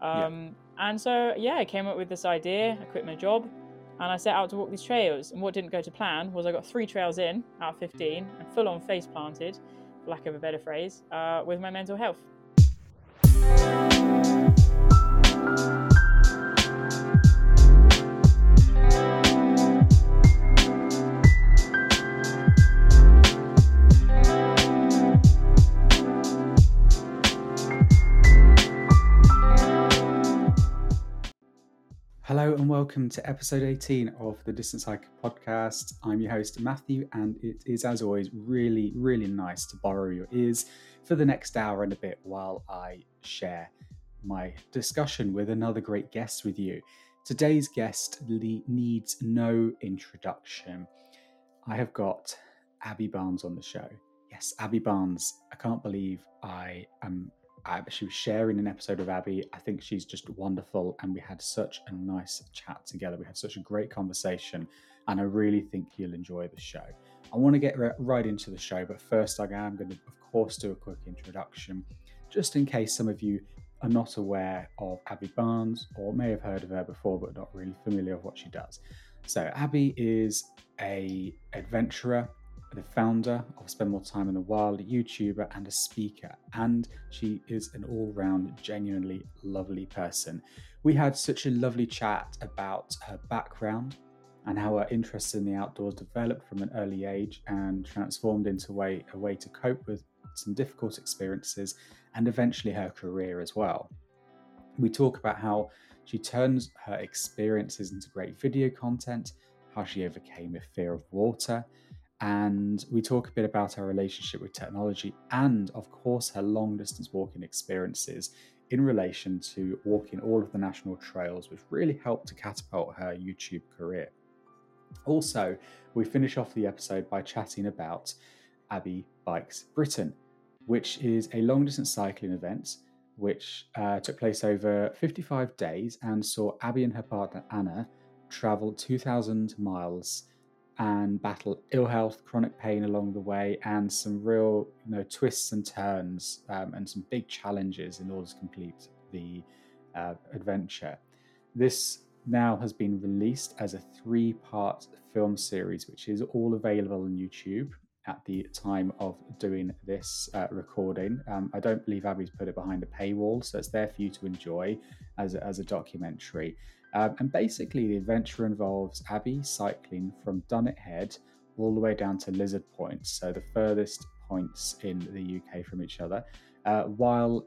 Um, And so, yeah, I came up with this idea. I quit my job and I set out to walk these trails. And what didn't go to plan was I got three trails in out of 15 and full on face planted, lack of a better phrase, uh, with my mental health. Welcome to episode 18 of the Distance Hiker podcast. I'm your host, Matthew, and it is, as always, really, really nice to borrow your ears for the next hour and a bit while I share my discussion with another great guest with you. Today's guest needs no introduction. I have got Abbie Barnes on the show. Yes, Abbie Barnes. I can't believe I am I, she was sharing an episode of Abbie. I think she's just wonderful, and we had such a nice chat together. We had such a great conversation, and I really think you'll enjoy the show. I want to get right into the show, but first, I am going to, of course, do a quick introduction, just in case some of you are not aware of Abbie Barnes or may have heard of her before, but not really familiar with what she does. So, Abbie is a adventurer the founder of Spend More Time in the Wild, YouTuber and a speaker, and she is an all round, genuinely lovely person. We had such a lovely chat about her background and how her interest in the outdoors developed from an early age and transformed into a way, a way to cope with some difficult experiences and eventually her career as well. We talk about how she turns her experiences into great video content, how she overcame a fear of water and we talk a bit about her relationship with technology and, of course, her long distance walking experiences in relation to walking all of the national trails, which really helped to catapult her YouTube career. Also, we finish off the episode by chatting about Abbie Bikes Britain, which is a long distance cycling event which uh, took place over 55 days and saw Abbie and her partner Anna travel 2,000 miles and battle ill health, chronic pain along the way, and some real you know twists and turns um, and some big challenges in order to complete the uh, adventure. This now has been released as a three-part film series, which is all available on YouTube at the time of doing this uh, recording. Um, I don't believe Abbie's put it behind a paywall, so it's there for you to enjoy as a, as a documentary. Um, and basically, the adventure involves Abbie cycling from Dunnet Head all the way down to Lizard Point, so the furthest points in the UK from each other, uh, while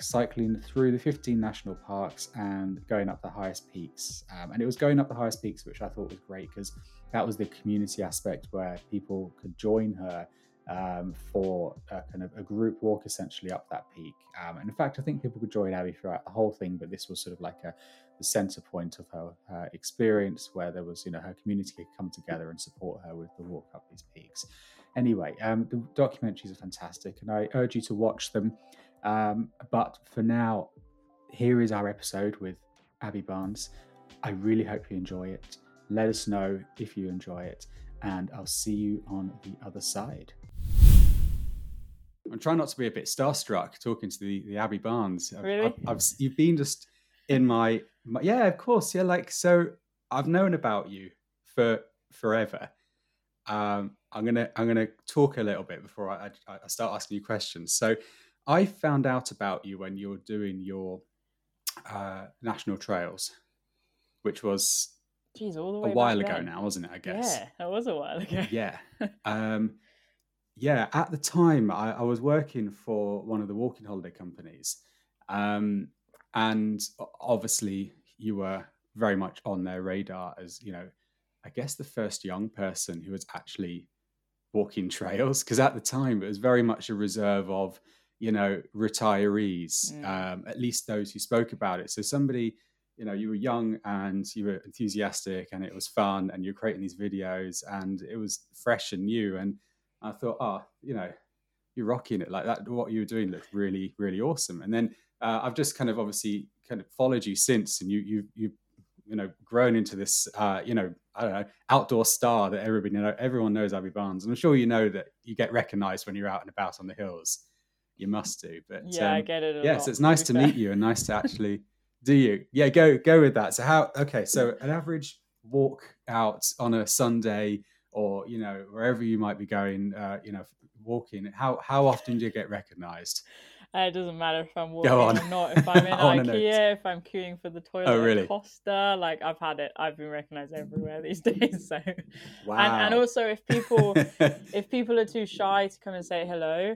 cycling through the 15 national parks and going up the highest peaks. Um, and it was going up the highest peaks, which I thought was great because that was the community aspect where people could join her um, for a kind of a group walk essentially up that peak. Um, and in fact, I think people could join Abbie throughout the whole thing, but this was sort of like a the center point of her, her experience where there was, you know, her community could come together and support her with the walk up these peaks. Anyway, um, the documentaries are fantastic and I urge you to watch them. Um, but for now, here is our episode with Abbie Barnes. I really hope you enjoy it. Let us know if you enjoy it, and I'll see you on the other side. I'm trying not to be a bit starstruck talking to the, the Abbie Barnes. Really? I've, I've, you've been just in my, my, yeah, of course, yeah. Like so, I've known about you for forever. Um, I'm gonna I'm gonna talk a little bit before I, I, I start asking you questions. So, I found out about you when you were doing your uh, national trails, which was Jeez, all the a while ago then. now, wasn't it? I guess. Yeah, that was a while ago. Yeah. Um, yeah. At the time, I, I was working for one of the walking holiday companies, um, and obviously, you were very much on their radar as you know, I guess the first young person who was actually walking trails. Because at the time, it was very much a reserve of you know retirees, Mm. um, at least those who spoke about it. So somebody you know you were young and you were enthusiastic and it was fun and you're creating these videos and it was fresh and new and i thought oh you know you're rocking it like that what you were doing looked really really awesome and then uh, i've just kind of obviously kind of followed you since and you you you you know grown into this uh you know i don't know outdoor star that everybody you know everyone knows abbie barnes and i'm sure you know that you get recognized when you're out and about on the hills you must do. But yeah, I um, get it. A yeah, so it's nice to meet you and nice to actually do you. Yeah, go go with that. So how? Okay, so an average walk out on a Sunday, or you know wherever you might be going, uh, you know, walking. How how often do you get recognised? Uh, it doesn't matter if I'm walking or not. If I'm in wanna. IKEA, if I'm queuing for the toilet Oh, really? at Costa, like I've had it. I've been recognised everywhere these days. So, Wow. and, and also if people if people are too shy to come and say hello,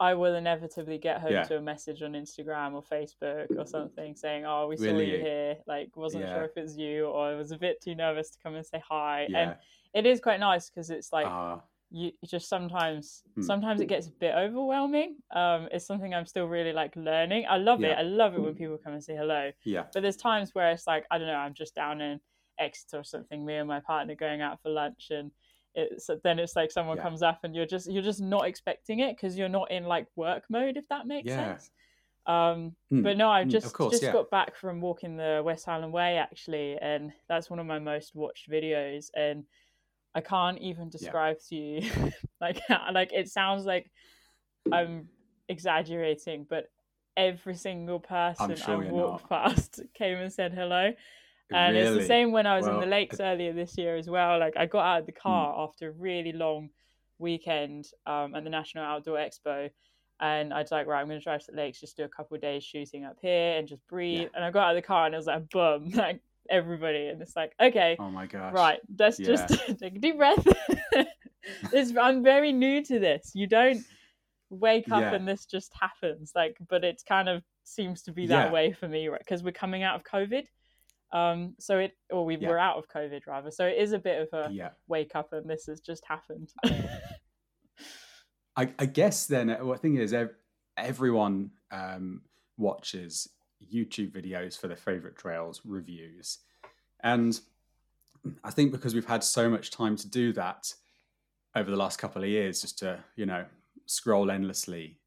I will inevitably get home Yeah. to a message on Instagram or Facebook or something saying, "Oh, we saw you here. Like, wasn't Yeah. sure if it's you, or I was a bit too nervous to come and say hi." yeah. And it is quite nice because it's like Ah, you just sometimes Hmm. sometimes it gets a bit overwhelming. Um, it's something I'm still really like learning. I love it. I love it when people come and say hello. yeah. But there's times where it's like I don't know. I'm just down in Exeter or something. Me and my partner going out for lunch, and it's then it's like someone Yeah. comes up and you're just you're just not expecting it because you're not in like work mode. If that makes Yeah. sense. Um, Hmm. but no, I've Mm, just course, just yeah. got back from walking the West Highland Way actually, and that's one of my most watched videos. And I can't even describe to you like like it sounds like I'm exaggerating, but every single person sure I walked past came and said hello. And it's the same when I was in the lakes earlier this year as well. Like I got out of the Hmm. car after a really long weekend um, at the National Outdoor Expo, and I was like, right, I'm going to drive to the lakes, just do a couple of days shooting up here and just breathe. And I got out of the car and it was like, boom, like everybody, and it's like, okay, Oh my gosh. right, let's Yeah. just take a deep breath. this, I'm very new to this. You don't wake up Yeah. and this just happens. Like, but it kind of seems to be that Yeah. way for me, right? Because we're coming out of COVID. Um, so it, or we Yeah. were out of COVID rather. So it is a bit of a wake up and this has just happened. I, I guess then uh, what thing is everyone um, watches YouTube videos for their favorite trails reviews, and I think because we've had so much time to do that over the last couple of years, just to you know scroll endlessly,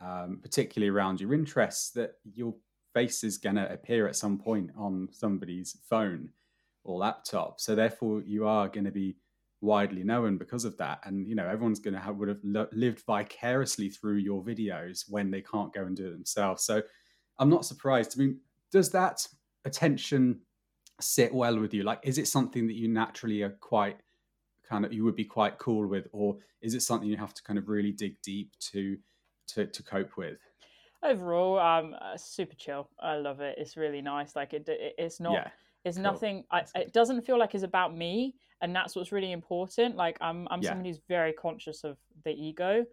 um, particularly around your interests, that your face is going to appear at some point on somebody's phone or laptop. So therefore, you are going to be widely known because of that. And you know everyone's going to have would have lived vicariously through your videos when they can't go and do it themselves. So i'm not surprised i mean does that attention sit well with you like is it something that you naturally are quite kind of you would be quite cool with or is it something you have to kind of really dig deep to to, to cope with Overall, um, super chill. I love it. It's really nice. Like it, it it's not. yeah It's cool. nothing. I, it doesn't feel like it's about me, and that's what's really important. Like I'm, I'm Yeah. someone who's very conscious of the ego,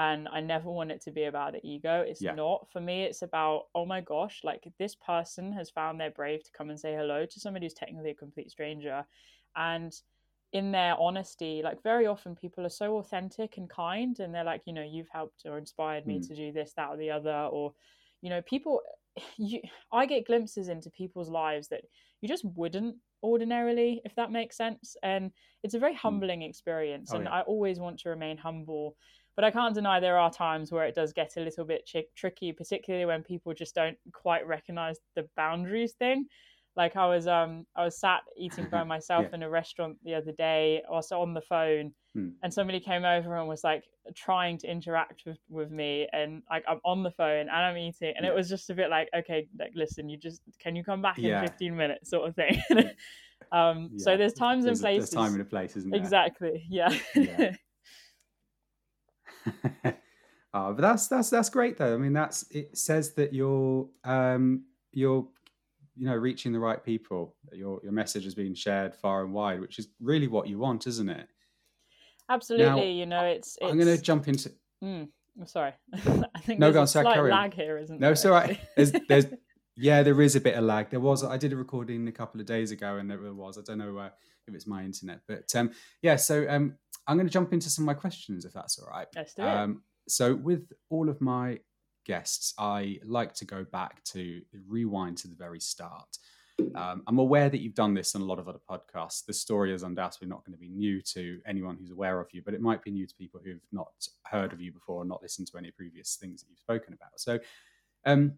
and I never want it to be about the ego. It's Yeah. not for me. It's about oh my gosh, like this person has found their brave to come and say hello to somebody who's technically a complete stranger, and in their honesty, like very often people are so authentic and kind, and they're like, you know, you've helped or inspired me Mm. to do this, that, or the other, or you know, people. You, I get glimpses into people's lives that you just wouldn't ordinarily, if that makes sense. And it's a very humbling experience, Oh, and yeah. I always want to remain humble. But I can't deny there are times where it does get a little bit chi- tricky, particularly when people just don't quite recognize the boundaries thing. Like I was, um, I was sat eating by myself Yeah. in a restaurant the other day, also on the phone, Hmm. and somebody came over and was like trying to interact with, with me, and like I'm on the phone and I'm eating, and Yeah. it was just a bit like, okay, like listen, you just can you come back Yeah. in 15 minutes, sort of thing. um, so there's times there's, and a- places. there's time and a place isn't there Exactly. Yeah. Oh, but that's that's that's great though. I mean, that's it says that you're um you're you know reaching the right people. Your your message is being shared far and wide, which is really what you want, isn't it? Absolutely. you know, it's. it's I'm going to jump into Mm, I'm sorry. I think No, there's go a on, sorry, slight carry lag here, isn't it? no, there? it's all right. There's there's yeah, there is a bit of lag. There was I did a recording a couple of days ago, and there was I don't know uh, if it's my internet, but um yeah. So um I'm going to jump into some of my questions if that's all right. Let's do it. Um, so, with all of my guests, I like to go back to rewind to the very start. Um, I'm aware that you've done this on a lot of other podcasts. The story is undoubtedly not going to be new to anyone who's aware of you, but it might be new to people who've not heard of you before or not listened to any previous things that you've spoken about. So, um,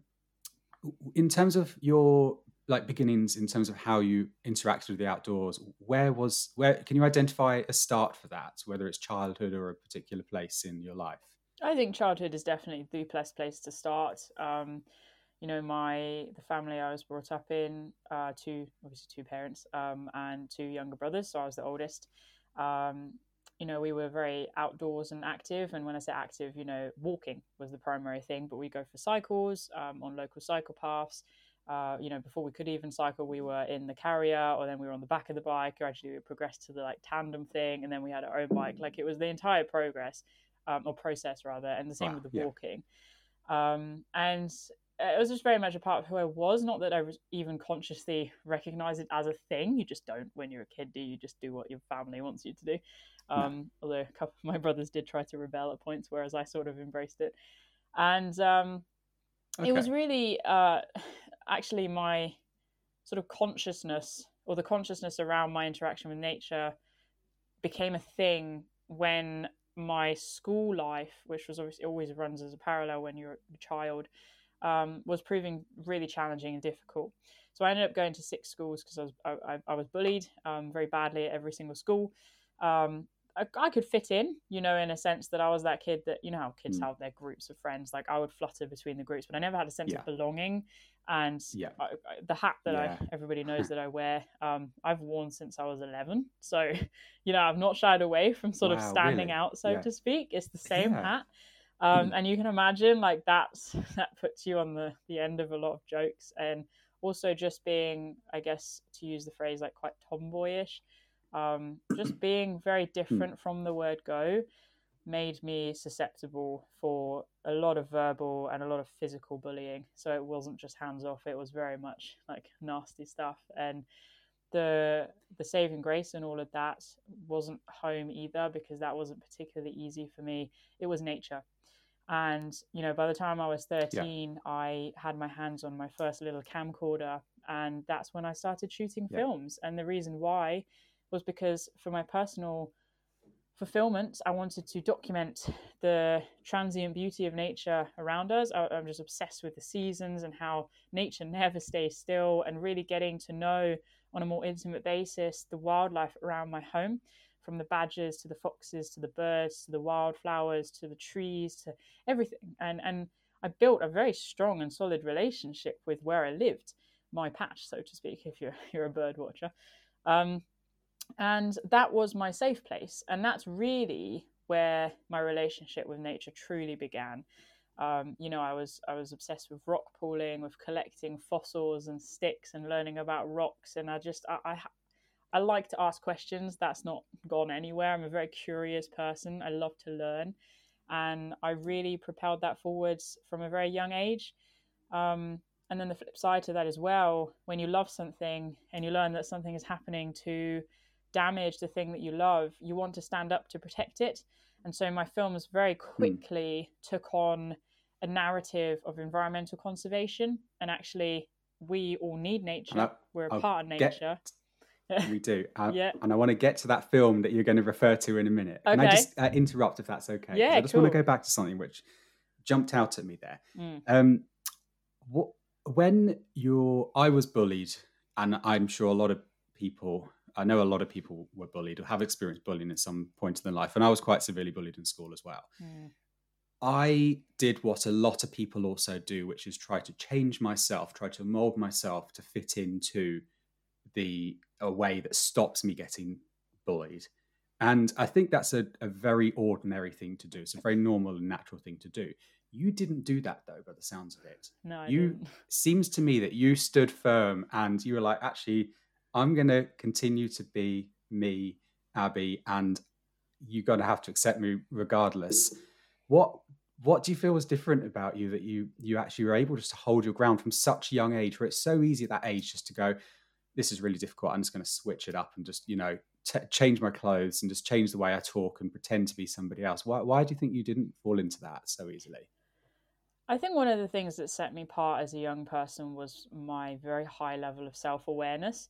in terms of your like beginnings, in terms of how you interacted with the outdoors, where was where? Can you identify a start for that, whether it's childhood or a particular place in your life? I think childhood is definitely the best place to start. Um, you know, my the family I was brought up in, uh, two obviously two parents um, and two younger brothers, so I was the oldest. Um, you know, we were very outdoors and active, and when I say active, you know, walking was the primary thing. But we go for cycles um, on local cycle paths. Uh, you know, before we could even cycle, we were in the carrier, or then we were on the back of the bike. Gradually, we progressed to the like tandem thing, and then we had our own bike. Like it was the entire progress um, or process rather, and the same wow, with the yeah. walking. Um, and it was just very much a part of who I was. Not that I was even consciously recognized it as a thing. You just don't when you're a kid. Do you just do what your family wants you to do? Um, no. Although a couple of my brothers did try to rebel at points, whereas I sort of embraced it. And um, okay. it was really uh, actually my sort of consciousness or the consciousness around my interaction with nature became a thing when my school life, which was obviously always runs as a parallel when you're a child, um, was proving really challenging and difficult. So I ended up going to six schools because I was I, I, was bullied um, very badly at every single school. Um, I, I, could fit in, you know, in a sense that I was that kid that you know how kids mm. have their groups of friends. Like I would flutter between the groups, but I never had a sense yeah. of belonging. And yeah. I, the hat that yeah. I, everybody knows that I wear, um, I've worn since I was eleven. So, you know, I've not shied away from sort wow, of standing really? out, so to speak. It's the same hat. Um, mm. and you can imagine like that's that puts you on the the end of a lot of jokes and also just being i guess to use the phrase like quite tomboyish um, just being very hmm. different from the word go made me susceptible for a lot of verbal and a lot of physical bullying. So it wasn't just hands off it was very much like nasty stuff. And the the saving grace and all of that wasn't home either because that wasn't particularly easy for me. It was nature. And you know by the time i was 13 yeah. i had my hands on my first little camcorder and that's when i started shooting yeah. films. And the reason why was because for my personal fulfillment i wanted to document the transient beauty of nature around us. I, i'm just obsessed with the seasons and how nature never stays still and really getting to know on a more intimate basis the wildlife around my home from the badgers to the foxes to the birds to the wildflowers to the trees to everything. And and i built a very strong and solid relationship with where i lived my patch so to speak if you're you're a bird watcher. Um, and that was my safe place and that's really where my relationship with nature truly began um, you know i was i was obsessed with rock pooling with collecting fossils and sticks and learning about rocks and i just i, I I like to ask questions. That's not gone anywhere. I'm a very curious person. I love to learn. And I really propelled that forwards from a very young age. Um, and then the flip side to that as well, when you love something and you learn that something is happening to damage the thing that you love, you want to stand up to protect it. And so my films very hmm. quickly mm. took on a narrative of environmental conservation. And actually, we all need nature. We're a I'll part of nature. Get we do. Uh, yeah. And I want to get to that film that you're going to refer to in a minute. Okay. Can I just uh, interrupt if that's okay? Yeah, I just cool. want to go back to something which jumped out at me there. Mm. Um, what, when you're, I was bullied, and I'm sure a lot of people, I know a lot of people were bullied or have experienced bullying at some point in their life, and I was quite severely bullied in school as well. Mm. I did what a lot of people also do, which is try to change myself, try to mold myself to fit into the a way that stops me getting bullied. And I think that's a, a very ordinary thing to do. It's a very normal and natural thing to do. You didn't do that though, by the sounds of it. No, I you didn't. seems to me that you stood firm and you were like, actually, I'm going to continue to be me, Abbie, and you're going to have to accept me regardless. What what do you feel was different about you that you you actually were able just to hold your ground from such a young age, where it's so easy at that age just to go, this is really difficult. I'm just going to switch it up and just, you know, t- change my clothes and just change the way I talk and pretend to be somebody else. Why, why do you think you didn't fall into that so easily? I think one of the things that set me apart as a young person was my very high level of self awareness.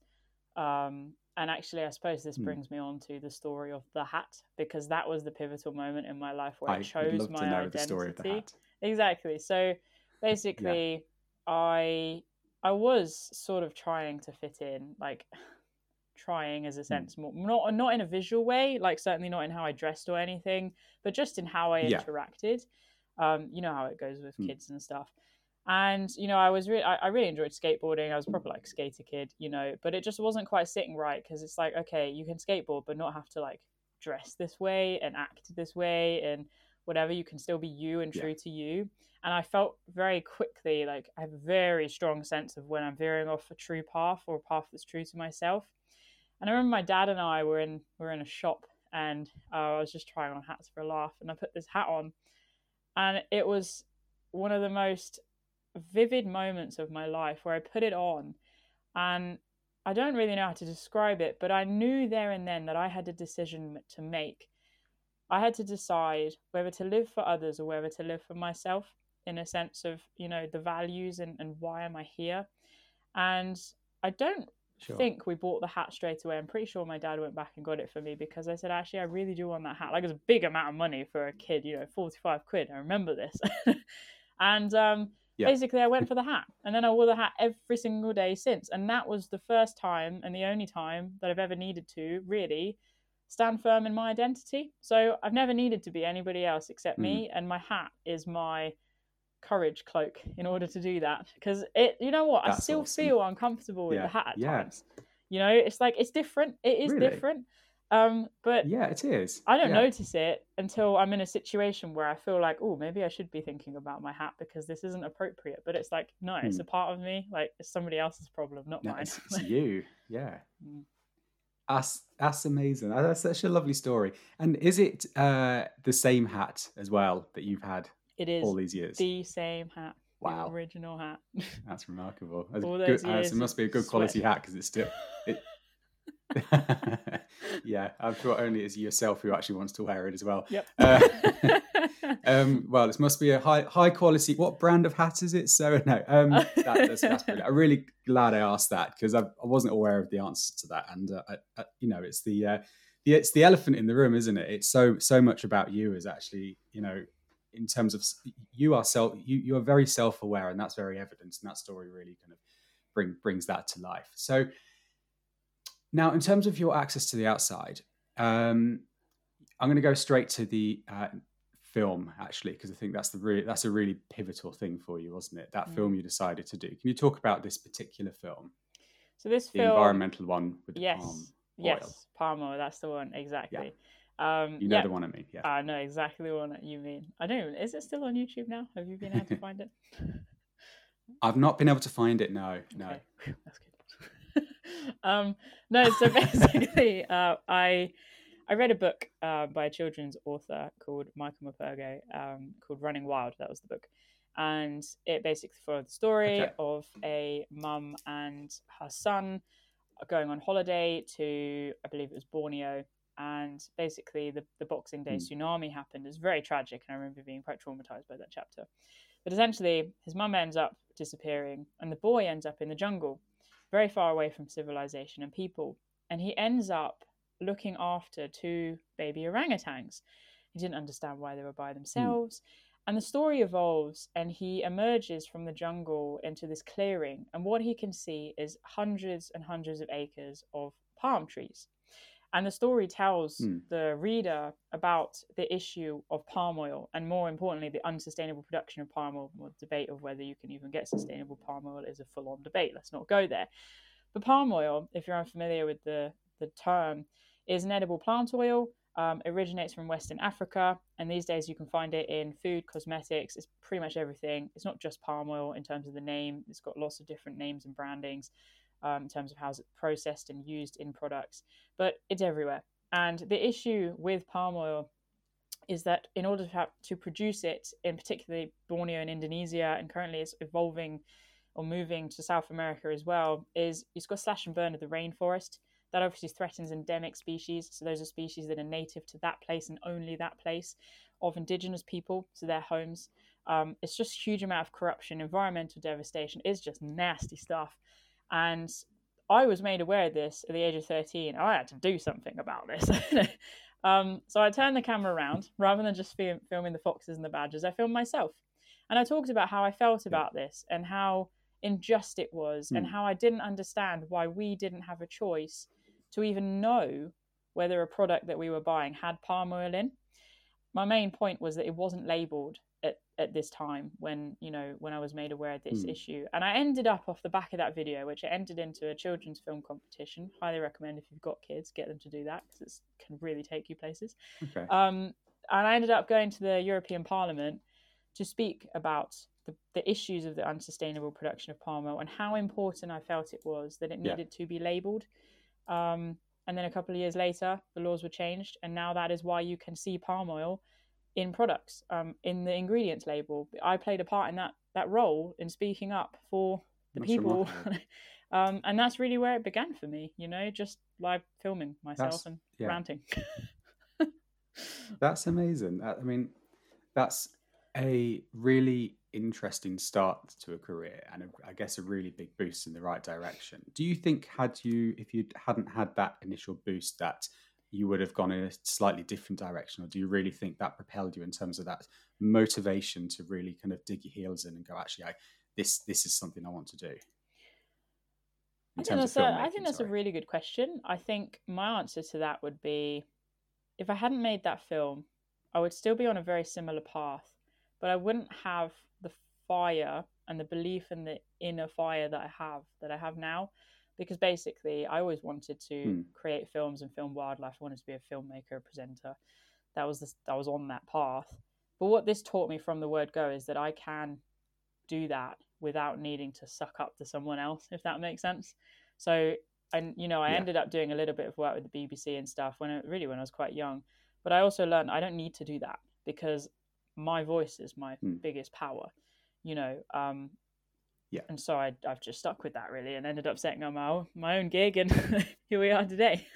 Um, and actually, I suppose this hmm. brings me on to the story of the hat because that was the pivotal moment in my life where I, I chose my identity. Exactly. So basically, yeah. I I was sort of trying to fit in. Like, trying as a sense more not not in a visual way like certainly not in how i dressed or anything but just in how i Yeah. interacted um you know how it goes with Mm. kids and stuff and you know i was really I, I really enjoyed skateboarding. I was probably like skater kid you know but it just wasn't quite sitting right because it's like okay you can skateboard but not have to like dress this way and act this way and whatever you can still be you and Yeah. true to you. And i felt very quickly like i have a very strong sense of when i'm veering off a true path or a path that's true to myself. And i remember my dad and i were in were in a shop and uh, i was just trying on hats for a laugh and i put this hat on. And it was one of the most vivid moments of my life where i put it on and i don't really know how to describe it but i knew there and then that i had a decision to make I had to decide whether to live for others or whether to live for myself in a sense of, you know, the values and, and why am I here. And I don't Sure. think we bought the hat straight away. I'm pretty sure my dad went back and got it for me because I said, actually, I really do want that hat. Like, it's a big amount of money for a kid, you know, 45 quid. I remember this. and um, Yeah. basically, I went for the hat. And then I wore the hat every single day since. And that was the first time and the only time that I've ever needed to really stand firm in my identity. So I've never needed to be anybody else except me. Hmm. And my hat is my courage cloak in order to do that because it you know what i still awesome. feel uncomfortable with Yeah, the hat at yeah. times you know it's like it's different it is Really? different um but Yeah, it is. i don't yeah. notice it until i'm in a situation where i feel like oh maybe i should be thinking about my hat because this isn't appropriate but it's like no it's Hmm. a part of me like it's somebody else's problem not No, mine it's, it's you. Yeah. Mm. That's that's amazing. That's such a lovely story. And is it uh, the same hat as well that you've had it is all these years? the same hat Wow. the original hat That's remarkable. That's All good, those uh, years so it must be a good quality sweat. hat because it's still. It... yeah, I'm sure only it's yourself who actually wants to wear it as well. yep Uh, um, well, it must be a high high quality. What brand of hat is it? So no, um, that, that's, that's brilliant. I'm really glad I asked that because I, I wasn't aware of the answer to that, and uh, I, I, you know, it's the uh, the it's the elephant in the room, isn't it? It's so so much about you is actually you know in terms of you are self you you are very self aware, and that's very evident, and that story really kind of bring brings that to life. So now, in terms of your access to the outside, um, I'm going to go straight to the uh, film actually because I think that's the really that's a really pivotal thing for you, wasn't it? That Mm. film you decided to do. Can you talk about this particular film, so this the film environmental one with the yes palm? oil? yes palm oil that's the one exactly um You know yeah, the one I mean, yeah. I know exactly the one that you mean. I don't even. Is it still on YouTube now? Have you been able to find it? I've not been able to find it. No, no. Okay, phew, that's good. um, no, so basically, uh, I I read a book uh, by a children's author called Michael Morpurgo um, called Running Wild. That was the book, and it basically followed the story Okay. of a mum and her son going on holiday to, I believe it was Borneo, and basically the, the Boxing Day tsunami happened. It was very tragic, and I remember being quite traumatized by that chapter. But essentially, his mum ends up disappearing, and the boy ends up in the jungle, very far away from civilization and people. And he ends up looking after two baby orangutans. He didn't understand why they were by hmm. themselves. And the story evolves, and he emerges from the jungle into this clearing. And what he can see is hundreds and hundreds of acres of palm trees. And the story tells Hmm. the reader about the issue of palm oil, and more importantly, the unsustainable production of palm oil. The debate of whether you can even get sustainable palm oil is a full on debate. Let's not go there. But palm oil, if you're unfamiliar with the, the term, is an edible plant oil. Um, originates from Western Africa, and these days you can find it in food, cosmetics. It's pretty much everything. It's not just palm oil in terms of the name. It's got lots of different names and brandings um, in terms of how it's processed and used in products, but it's everywhere. And the issue with palm oil is that in order to have to produce it in particularly Borneo and Indonesia, and currently it's evolving or moving to South America as well, is it's got slash and burn of the rainforest. That obviously threatens endemic species. So those are species that are native to that place and only that place of indigenous people, so their homes. Um, it's just huge amount of corruption, environmental devastation. It's just nasty stuff. And I was made aware of this at the age of 13. I had to do something about this. um, so I turned the camera around rather than just film, filming the foxes and the badgers. I filmed myself. And I talked about how I felt about this and how unjust it was and Hmm. how I didn't understand why we didn't have a choice to even know whether a product that we were buying had palm oil in. My main point was that it wasn't labeled at, at this time when you know when I was made aware of this Mm. issue, and I ended up off the back of that video, which I entered into a children's film competition. Highly recommend if you've got kids, get them to do that because it can really take you places. Okay. Um, and I ended up going to the European Parliament to speak about the, the issues of the unsustainable production of palm oil and how important I felt it was that it Yeah. needed to be labelled. Um, and then a couple of years later, the laws were changed, and now that is why you can see palm oil in products um, in the ingredients label. I played a part in that that role in speaking up for the That's people. um, and that's really where it began for me, you know, just live filming myself That's- and yeah. ranting. That's amazing. I mean, that's a really interesting start to a career, and a, I guess a really big boost in the right direction. Do you think had you, if you hadn't had that initial boost, that you would have gone in a slightly different direction, or do you really think that propelled you in terms of that motivation to really kind of dig your heels in and go, actually, I, this this is something I want to do? I In think that's, a, I think that's a really good question. I think my answer to that would be if I hadn't made that film, I would still be on a very similar path, but I wouldn't have the fire and the belief in the inner fire that I have that I have now. Because basically, I always wanted to Hmm. create films and film wildlife. I wanted to be a filmmaker, a presenter. That was the, I was on that path. But what this taught me from the word go is that I can do that without needing to suck up to someone else, if that makes sense. So, and you know, I Yeah. ended up doing a little bit of work with the BBC and stuff when it, really when I was quite young. But I also learned I don't need to do that because my voice is my Hmm. biggest power, you know. Um, Yeah. And so I, I've just stuck with that really, and ended up setting up my own, my own gig, and here we are today.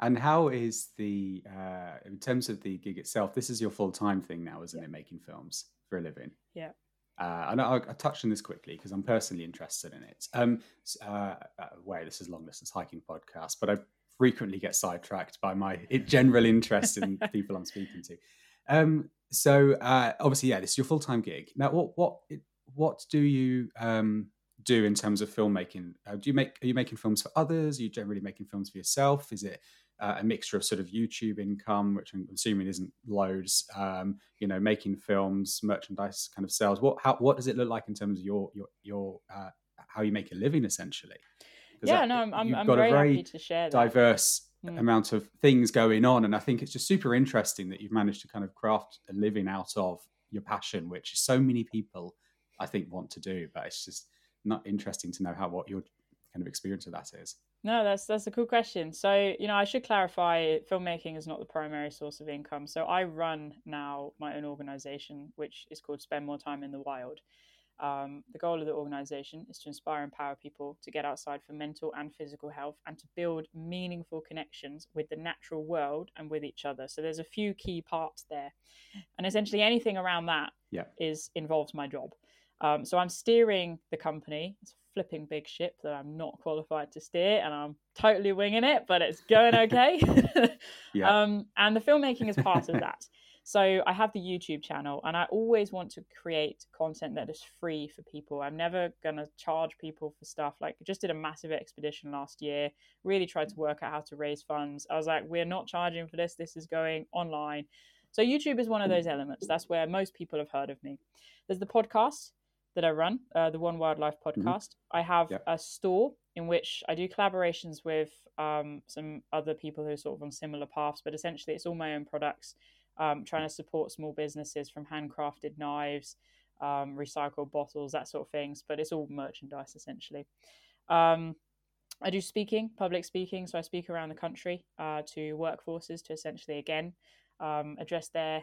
And how is the uh, in terms of the gig itself? This is your full time thing now, isn't Yeah. it? Making films for a living. Yeah. Uh, and I, I touched on this quickly because I'm personally interested in it. Um, uh, uh, way this is long distance hiking podcast, but I frequently get sidetracked by my general interest in people I'm speaking to. Um, so uh, obviously, yeah, this is your full time gig. Now, what what what do you um, do in terms of filmmaking? Uh, do you make are you making films for others? Are you generally making films for yourself? Is it uh, a mixture of sort of YouTube income, which I'm assuming isn't loads, um, you know, making films, merchandise kind of sales. What how what does it look like in terms of your your your uh, how you make a living essentially? yeah, that- no, I'm, I'm, I'm got very, a very happy to share that. diverse Mm. amount of things going on, and I think it's just super interesting that you've managed to kind of craft a living out of your passion, which so many people I think want to do, but it's just not interesting to know how what your kind of experience of that is. No, that's that's a cool question. So, you know, I should clarify filmmaking is not the primary source of income. So I run now my own organization, which is called Spend More Time in the Wild. Um, the goal of the organization is to inspire and empower people to get outside for mental and physical health and to build meaningful connections with the natural world and with each other. So there's a few key parts there. And essentially anything around that is Yeah. involves my job. Um, so I'm steering the company. It's a flipping big ship that I'm not qualified to steer, and I'm totally winging it, but it's going okay. Yeah. um, and the filmmaking is part of that. So I have the YouTube channel, and I always want to create content that is free for people. I'm never gonna charge people for stuff. Like I just did a massive expedition last year. Really tried to work out how to raise funds. I was like, we're not charging for this. This is going online. So YouTube is one of those elements. That's where most people have heard of me. There's the podcast that I run, uh, the One Wildlife podcast. I have Yep. a store in which I do collaborations with um, some other people who are sort of on similar paths, but essentially it's all my own products. Um, trying to support small businesses from handcrafted knives, um, recycled bottles, that sort of things. But it's all merchandise essentially. Um, I do speaking, public speaking, so I speak around the country uh, to workforces to essentially again um, address their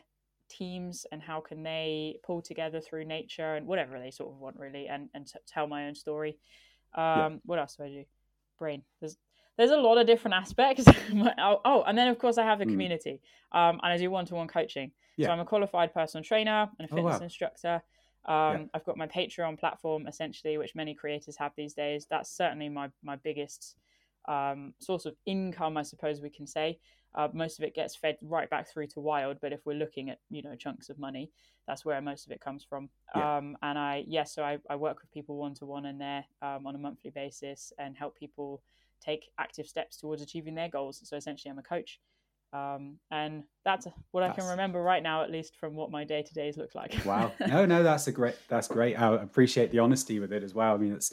teams and how can they pull together through nature and whatever they sort of want really and, and t- tell my own story um what else do i do brain there's there's a lot of different aspects oh, oh and then of course i have the Mm. community um and i do one-to-one coaching Yeah. so i'm a qualified personal trainer and a Oh, fitness wow. instructor um, I've got my Patreon platform essentially, which many creators have these days. That's certainly my my biggest um, source of income, I suppose we can say. Uh, most of it gets fed right back through to Wild, but if we're looking at you know chunks of money, that's where most of it comes from. Yeah. Um, and I yes, so I, I work with people one to one in there um, on a monthly basis and help people take active steps towards achieving their goals. So essentially, I'm a coach. Um, and that's what I can remember right now, at least from what my day to days look like. wow. No, no, that's a great, that's great. I appreciate the honesty with it as well. I mean, it's,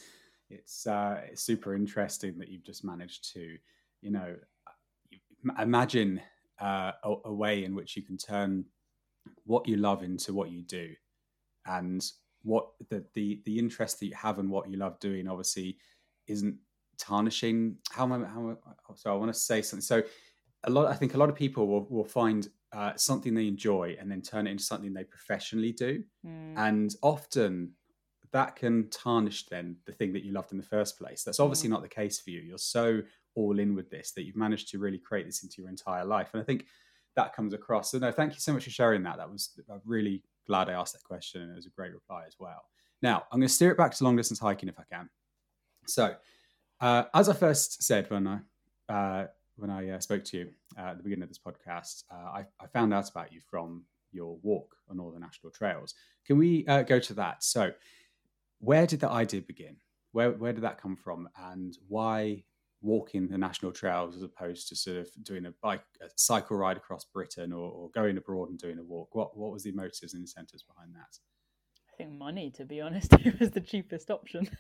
it's, uh, it's super interesting that you've just managed to, you know, imagine uh, a, a way in which you can turn what you love into what you do and what the, the the interest that you have in what you love doing obviously isn't tarnishing. How am I, how so I want to say something. So a lot I think a lot of people will, will find uh, something they enjoy and then turn it into something they professionally do. Mm. and often that can tarnish then the thing that you loved in the first place. That's obviously mm. not the case for you. You're so all in with this that you've managed to really create this into your entire life. And I think that comes across. So no thank you so much for sharing that. That was I'm really glad I asked that question and it was a great reply as well. Now I'm going to steer it back to long distance hiking if I can. So uh, as I first said when I uh, when I uh, spoke to you uh, at the beginning of this podcast, uh, I, I, found out about you from your walk on all the national trails. Can we uh, go to that? So, where did the idea begin? Where where did that come from, and why walking the national trails as opposed to sort of doing a bike a cycle ride across Britain or, or going abroad and doing a walk? What what was the motives and incentives behind that? I think money, to be honest, it was the cheapest option.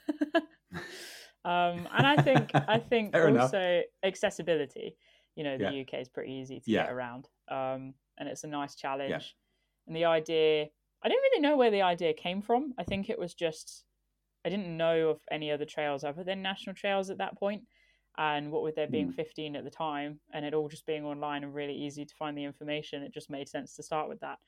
Um, and I think I think also enough. accessibility. You know, the yeah. UK is pretty easy to yeah. get around, um, and it's a nice challenge. Yeah. And the idea, I don't really know where the idea came from. I think it was just I didn't know of any other trails other than national trails at that point. And what with there being mm. 15 at the time, and it all just being online and really easy to find the information, it just made sense to start with that.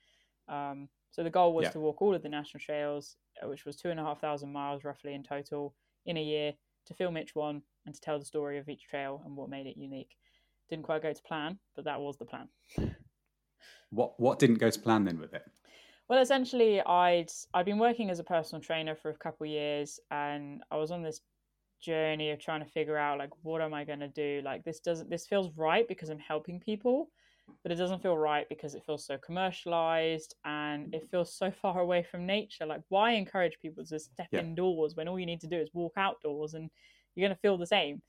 Um, so the goal was to walk all of the national trails, uh, which was two and a half thousand miles roughly in total, in a year to film each one and to tell the story of each trail and what made it unique. Didn't quite go to plan, but that was the plan. what what didn't go to plan then with it? Well, essentially, I'd I'd been working as a personal trainer for a couple of years, and I was on this journey of trying to figure out like what am I going to do? Like this doesn't this feels right because I'm helping people, but it doesn't feel right because it feels so commercialized and it feels so far away from nature. Like, why encourage people to step yeah. indoors when all you need to do is walk outdoors and you're going to feel the same,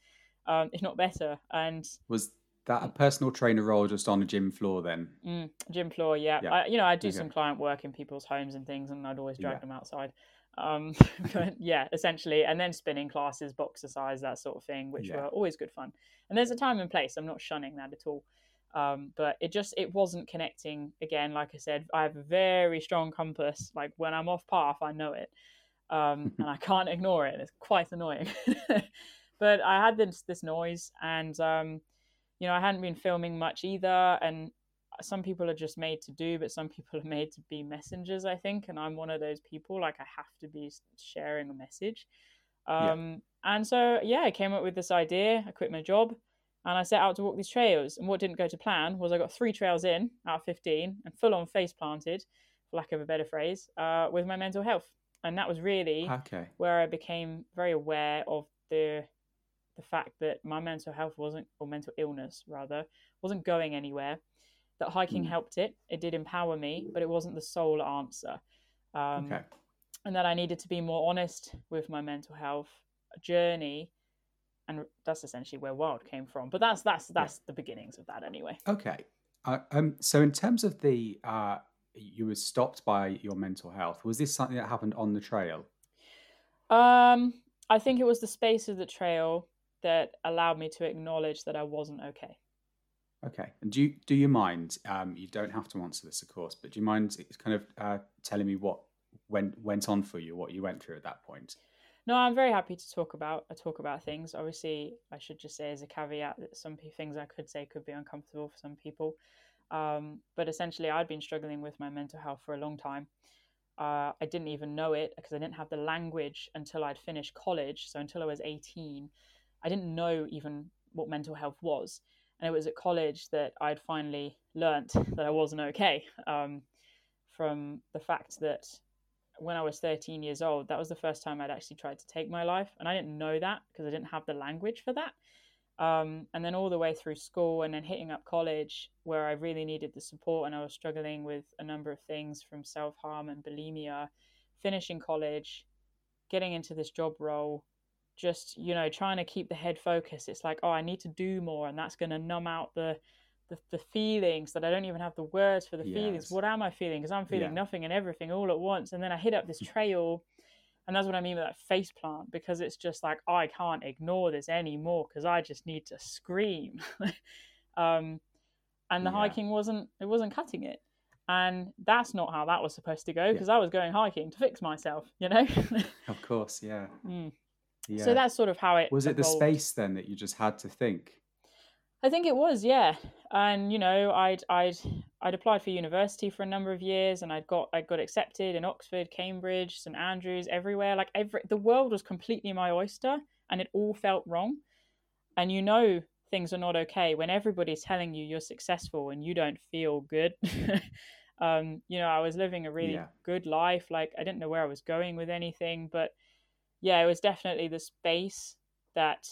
um, if not better? And was that a personal trainer role just on a gym floor then? Mm, gym floor, yeah. yeah. I, you know, I do okay. some client work in people's homes and things, and I'd always drag yeah. them outside. Um, but yeah, essentially, and then spinning classes, boxercise, that sort of thing, which were always good fun. And there's a time and place. I'm not shunning that at all. Um, but it just it wasn't connecting. Again like i said i have a very strong compass. Like when i'm off path i know it. Um, and i can't ignore it. It's quite annoying. But i had this this noise and um, you know i hadn't been filming much either. And some people are just made to do but some people are made to be messengers i think. And i'm one of those people like i have to be sharing a message. Yeah. Um, and so yeah i came up with this idea. I quit my job and I set out to walk these trails. And what didn't go to plan was I got three trails in out of 15 and full on face planted, for lack of a better phrase, uh, with my mental health. And that was really okay. where I became very aware of the the fact that my mental health wasn't, or mental illness rather, wasn't going anywhere. That hiking mm. helped it. It did empower me, but it wasn't the sole answer. Um, okay. And that I needed to be more honest with my mental health journey and that's essentially where wild came from but that's that's that's yeah. the beginnings of that anyway. Okay. Uh, um so in terms of the uh you were stopped by your mental health was this something that happened on the trail? Um i think it was the space of the trail that allowed me to acknowledge that i wasn't okay. Okay. And do you do you mind um you don't have to answer this of course but do you mind kind of uh telling me what went went on for you what you went through at that point no, I'm very happy to talk about I talk about things. Obviously, I should just say as a caveat that some things I could say could be uncomfortable for some people. Um, but essentially, I'd been struggling with my mental health for a long time. Uh, I didn't even know it because I didn't have the language until I'd finished college. So until I was 18, I didn't know even what mental health was. And it was at college that I'd finally learnt that I wasn't okay um, from the fact that when I was 13 years old, that was the first time I'd actually tried to take my life. And I didn't know that because I didn't have the language for that. Um, and then all the way through school and then hitting up college where I really needed the support and I was struggling with a number of things from self harm and bulimia, finishing college, getting into this job role, just you know trying to keep the head focused it's like oh i need to do more and that's going to numb out the, the the feelings that i don't even have the words for the Yes. feelings what am i feeling because i'm feeling Yeah. nothing and everything all at once and then i hit up this trail and that's what i mean with that face plant because it's just like i can't ignore this anymore because i just need to scream um and the Yeah. hiking wasn't it wasn't cutting it and that's not how that was supposed to go Yeah. because i was going hiking to fix myself you know Of course, yeah. Mm. yeah. so that's sort of how it was it the space then that you just had to think? I think it was, yeah. And you know, I'd I'd I'd applied for university for a number of years, and I'd got I got accepted in Oxford, Cambridge, St Andrews, everywhere. Like every the world was completely my oyster, and it all felt wrong. And you know things are not okay when everybody's telling you you're successful and you don't feel good. um, you know, I was living a really Yeah. good life. Like I didn't know where I was going with anything, but yeah, it was definitely the space that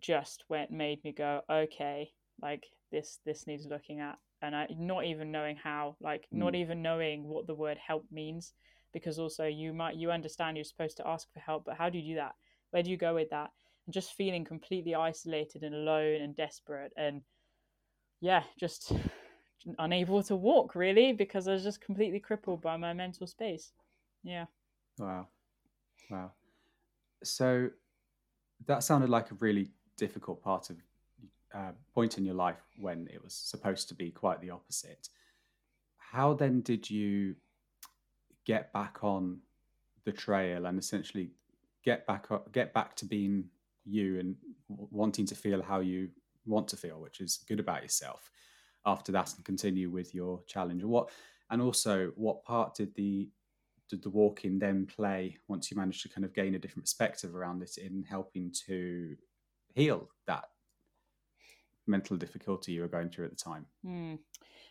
just went made me go okay like this this needs looking at and I not even knowing how like not Mm. even knowing what the word help means because also you might you understand you're supposed to ask for help but how do you do that where do you go with that and just feeling completely isolated and alone and desperate and yeah just unable to walk really because I was just completely crippled by my mental space yeah Wow. Wow. So that sounded like a really difficult part of uh, point in your life when it was supposed to be quite the opposite. How then did you get back on the trail and essentially get back up, get back to being you and w- wanting to feel how you want to feel, which is good about yourself after that and continue with your challenge? What and also what part did the did the walking then play once you managed to kind of gain a different perspective around it in helping to heal that mental difficulty you were going through at the time? Hmm.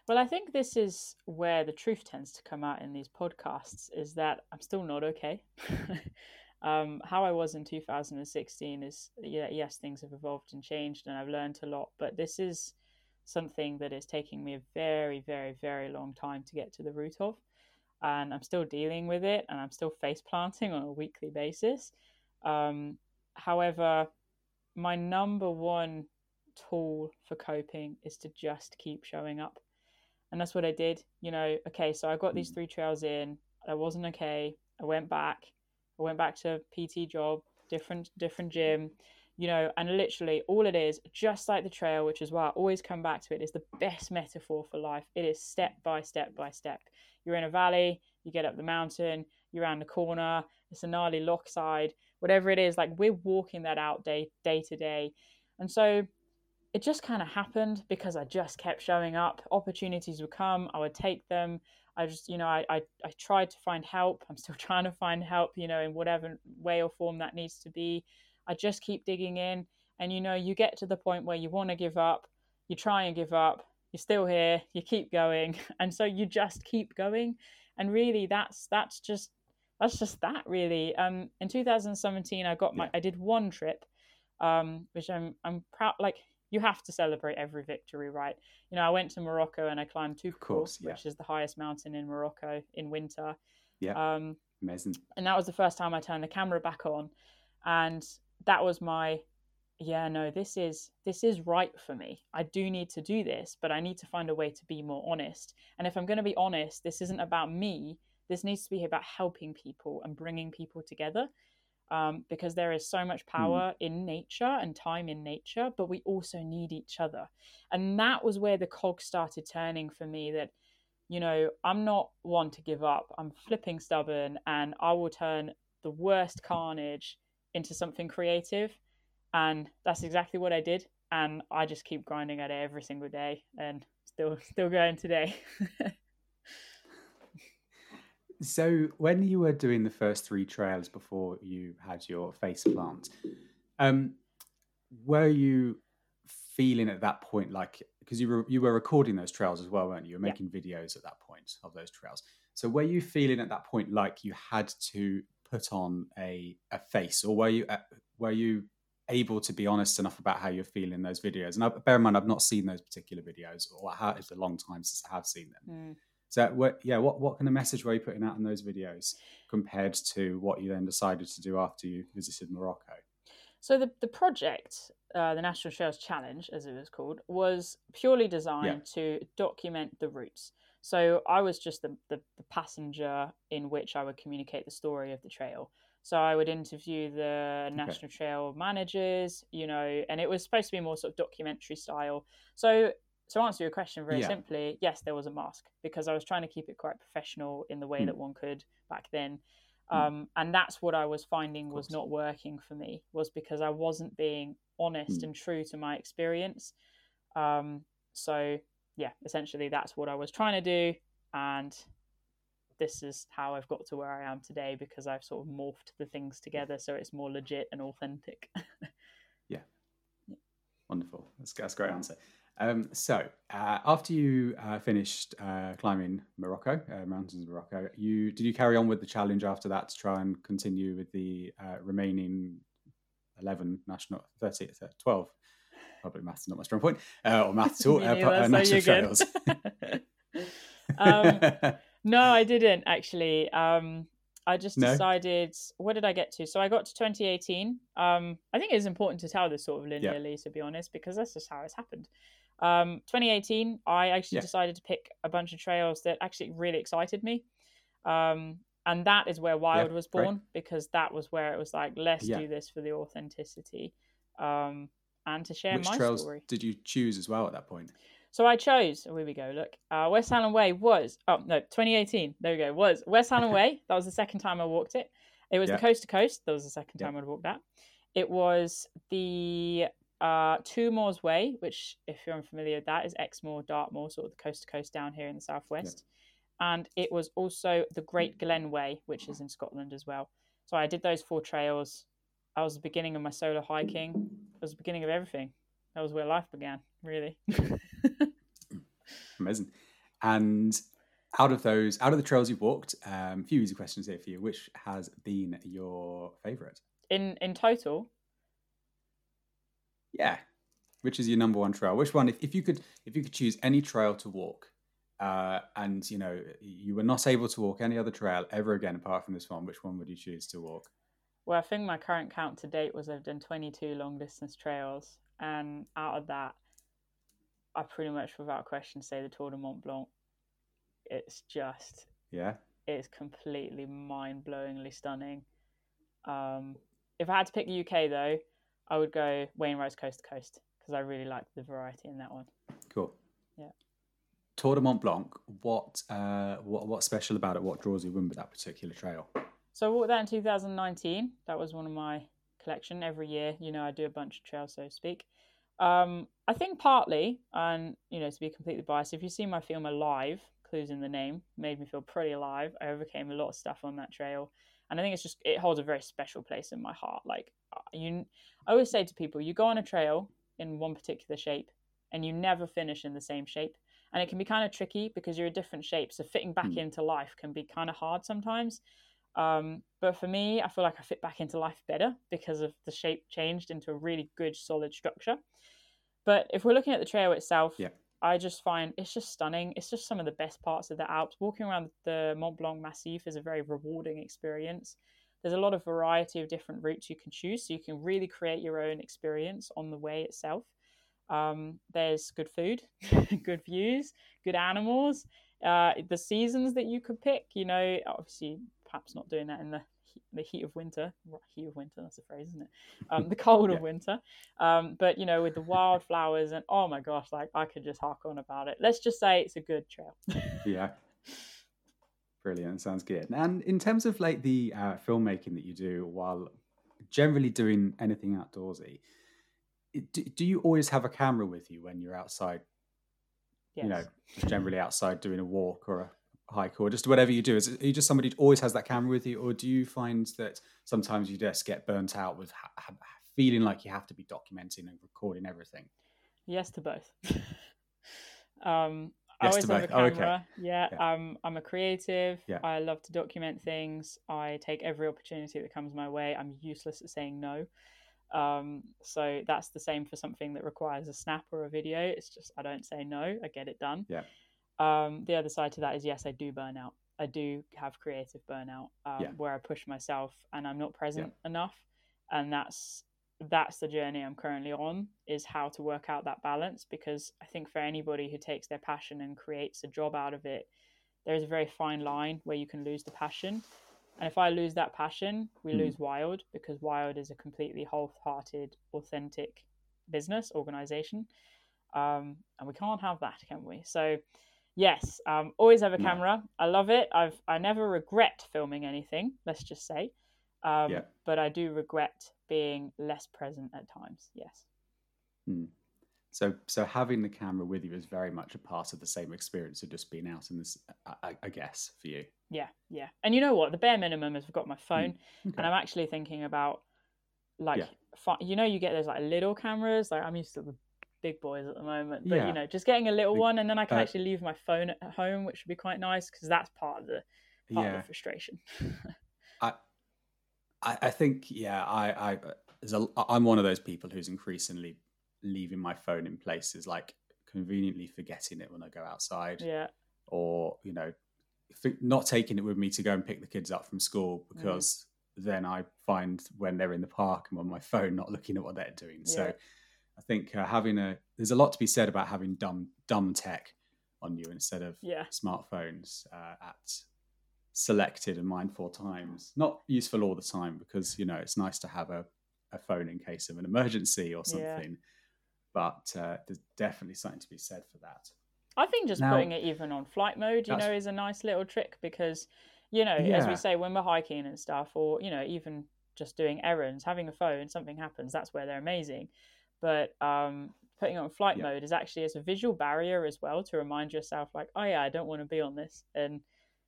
Well, I think this is where the truth tends to come out in these podcasts is that I'm still not okay. um, how I was in 2016 is, yes, things have evolved and changed and I've learned a lot, but this is something that is taking me a very, very, very long time to get to the root of. And I'm still dealing with it and I'm still face planting on a weekly basis. Um, however, my number one tool for coping is to just keep showing up. And that's what I did. You know, okay, so I got these Mm. three trails in. I wasn't okay. I went back. I went back to PT job, different different gym, you know, and literally all it is, just like the trail, which is why I always come back to it, is the best metaphor for life. It is step by step by step. You're in a valley, you get up the mountain, you're around the corner, it's a gnarly lock side, whatever it is, like we're walking that out day day to day. And so it just kind of happened because I just kept showing up. Opportunities would come, I would take them. I just, you know, I, I, I tried to find help. I'm still trying to find help, you know, in whatever way or form that needs to be. I just keep digging in. And, you know, you get to the point where you want to give up, you try and give up, you're still here, you keep going. And so you just keep going. And really, that's, that's just, that's just that really. Um, in 2017, I got my, Yeah. I did one trip, um, which I'm, I'm proud, like, you have to celebrate every victory, right? You know, I went to Morocco and I climbed Toubkal, course, yeah. which is the highest mountain in Morocco in winter. Yeah. Um, Amazing. and that was the first time I turned the camera back on, and that was my, yeah, no, this is this is right for me. I do need to do this, but I need to find a way to be more honest. And if I'm going to be honest, this isn't about me. This needs to be about helping people and bringing people together um, because there is so much power in nature and time in nature, but we also need each other. And that was where the cog started turning for me that, you know, I'm not one to give up. I'm flipping stubborn and I will turn the worst carnage into something creative. And that's exactly what I did. And I just keep grinding at it every single day and still still going today. So, when you were doing the first three trails before you had your face plant, um, were you feeling at that point like because you were you were recording those trails as well, weren't you? You were Yeah. making videos at that point of those trails. So, were you feeling at that point like you had to put on a a face, or were you uh, were you able to be honest enough about how you're feeling in those videos? And I, bear in mind, I've not seen those particular videos, or how, it's a long time since I have seen them. Mm. So, what, yeah, what, what kind of message were you putting out in those videos compared to what you then decided to do after you visited Morocco? So the the project, uh, the National Trails Challenge, as it was called, was purely designed to document the routes. So I was just the, the, the passenger in which I would communicate the story of the trail. So I would interview the National Trail managers, you know, and it was supposed to be more sort of documentary style. So to answer your question very Yeah. simply, yes, there was a mask because I was trying to keep it quite professional in the way Mm. that one could back then. Mm. Um, and that's what I was finding was not working for me was because I wasn't being honest Mm. and true to my experience. Um, so yeah, essentially that's what I was trying to do, and this is how I've got to where I am today because I've sort of morphed the things together so it's more legit and authentic. Yeah. Wonderful. That's, that's a great answer. Um, so, uh, after you uh, finished uh, climbing Morocco, uh, mountains of Morocco, you did you carry on with the challenge after that to try and continue with the uh, remaining eleven national, 30, uh, 12, Public maths is not my strong point, uh, or maths at all. National trails. Um, No, I didn't actually. Um, I just No? decided. What did I get to? So I got to 2018. Um, I think it's important to tell this sort of Yeah. linearly, to be honest, because that's just how it's happened. Um, 2018, I actually Yeah. decided to pick a bunch of trails that actually really excited me. Um, and that is where Wild was great. born because that was where it was like, let's Yeah. do this for the authenticity um, and to share Which my trails story. did you choose as well at that point? So I chose. Oh, here we go. Look, uh, West Highland Way was. Oh no, 2018. There we go. Was West Highland Way. That was the second time I walked it. It was Yeah. the coast to coast. That was the second Yeah. time I'd walked that. It was the uh, Two Moors Way, which, if you're unfamiliar with that, is Exmoor, Dartmoor, sort of the coast to coast down here in the southwest. And it was also the Great Glen Way, which is in Scotland as well. So I did those four trails. I was the beginning of my solo hiking. It was the beginning of everything. That was where life began, really. Amazing. And out of those, out of the trails you've walked, um, a few easy questions here for you. Which has been your favourite? in in total Yeah. Which is your number one trail? Which one, if, if you could, if you could choose any trail to walk, uh, and you know you were not able to walk any other trail ever again apart from this one, which one would you choose to walk? well i think my current count to date was i've done 22 long distance trails and out of that i pretty much without question say the tour de mont blanc it's just Yeah. it's completely mind-blowingly stunning um if i had to pick the uk though i would go Wayne wainwright's coast to coast because i really liked the variety in that one Cool. Yeah. Tour de Mont Blanc. What, uh, what, what's special about it? What draws you in with that particular trail? So I walked that in 2019. That was one of my collection. Every year, you know, I do a bunch of trails, so to speak. Um, I think partly, and you know, to be completely biased, if you see my film Alive, clues in the name, made me feel pretty alive. I overcame a lot of stuff on that trail, and I think it's just it holds a very special place in my heart. Like uh, you, I always say to people, you go on a trail in one particular shape, and you never finish in the same shape. And it can be kind of tricky because you're a different shape. So fitting back Hmm. into life can be kind of hard sometimes. Um, but for me, I feel like I fit back into life better because of the shape changed into a really good, solid structure. But if we're looking at the trail itself, Yeah. I just find it's just stunning. It's just some of the best parts of the Alps. Walking around the Mont Blanc Massif is a very rewarding experience. There's a lot of variety of different routes you can choose, so you can really create your own experience on the way itself. Um, there's good food, good views, good animals. Uh, the seasons that you could pick, you know, obviously perhaps not doing that in the he- the heat of winter. Heat of winter, that's a phrase, isn't it? Um, the cold Yeah. of winter. Um, but you know, with the wildflowers and oh my gosh, like I could just hark on about it. Let's just say it's a good trail. Yeah. Brilliant. Sounds good. And in terms of like the uh, filmmaking that you do while generally doing anything outdoorsy, do, do you always have a camera with you when you're outside, yes. you know, generally outside doing a walk or a hike or just whatever you do? Is it, are you just somebody who always has that camera with you? Or do you find that sometimes you just get burnt out with ha- ha- feeling like you have to be documenting and recording everything? Yes to both. um, I always to have a both. Oh, okay. camera. Yeah, Yeah. um, I'm a creative. Yeah. I love to document things. I take every opportunity that comes my way. I'm useless at saying no. Um, so that's the same for something that requires a snap or a video. It's just I don't say no. I get it done. Yeah. Um, the other side to that is yes, I do burn out. I do have creative burnout um, Yeah. where I push myself and I'm not present enough, and that's that's the journey I'm currently on is how to work out that balance because I think for anybody who takes their passion and creates a job out of it, there is a very fine line where you can lose the passion. And if I lose that passion, we Mm. lose Wild because Wild is a completely wholehearted, authentic business organization. Um, and we can't have that, can we? So, yes, um, always have a camera. I love it. I've I never regret filming anything. Let's just say, um, Yeah. but I do regret being less present at times. Yes. So, so having the camera with you is very much a part of the same experience of just being out in this. I, I- guess for you. Yeah, yeah. And you know what? The bare minimum is I've got my phone, Okay. and I'm actually thinking about like, Yeah. fi- you know, you get those like little cameras. Like I'm used to the big boys at the moment, but Yeah. you know, just getting a little The- one, and then I can uh, actually leave my phone at home, which would be quite nice because that's part of the part of the frustration. I, I I think yeah, I I there's a, I'm one of those people who's increasingly leaving my phone in places like conveniently forgetting it when I go outside, yeah, or you know, not taking it with me to go and pick the kids up from school Mm. because then I find when they're in the park I'm on my phone, not looking at what they're doing. So Yeah. I think uh, having a there's a lot to be said about having dumb dumb tech on you instead of yeah, smartphones uh, at selected and mindful times. Not useful all the time because you know it's nice to have a, a phone in case of an emergency or Yeah. something. But uh, there's definitely something to be said for that. I think just Now- putting it even on flight mode, you know, is a nice little trick because, you know, as we say, when we're hiking and stuff, or you know, even just doing errands, having a phone, something happens, that's where they're amazing. But um, putting it on flight Yeah. mode is actually as a visual barrier as well to remind yourself, like, oh yeah, I don't want to be on this, and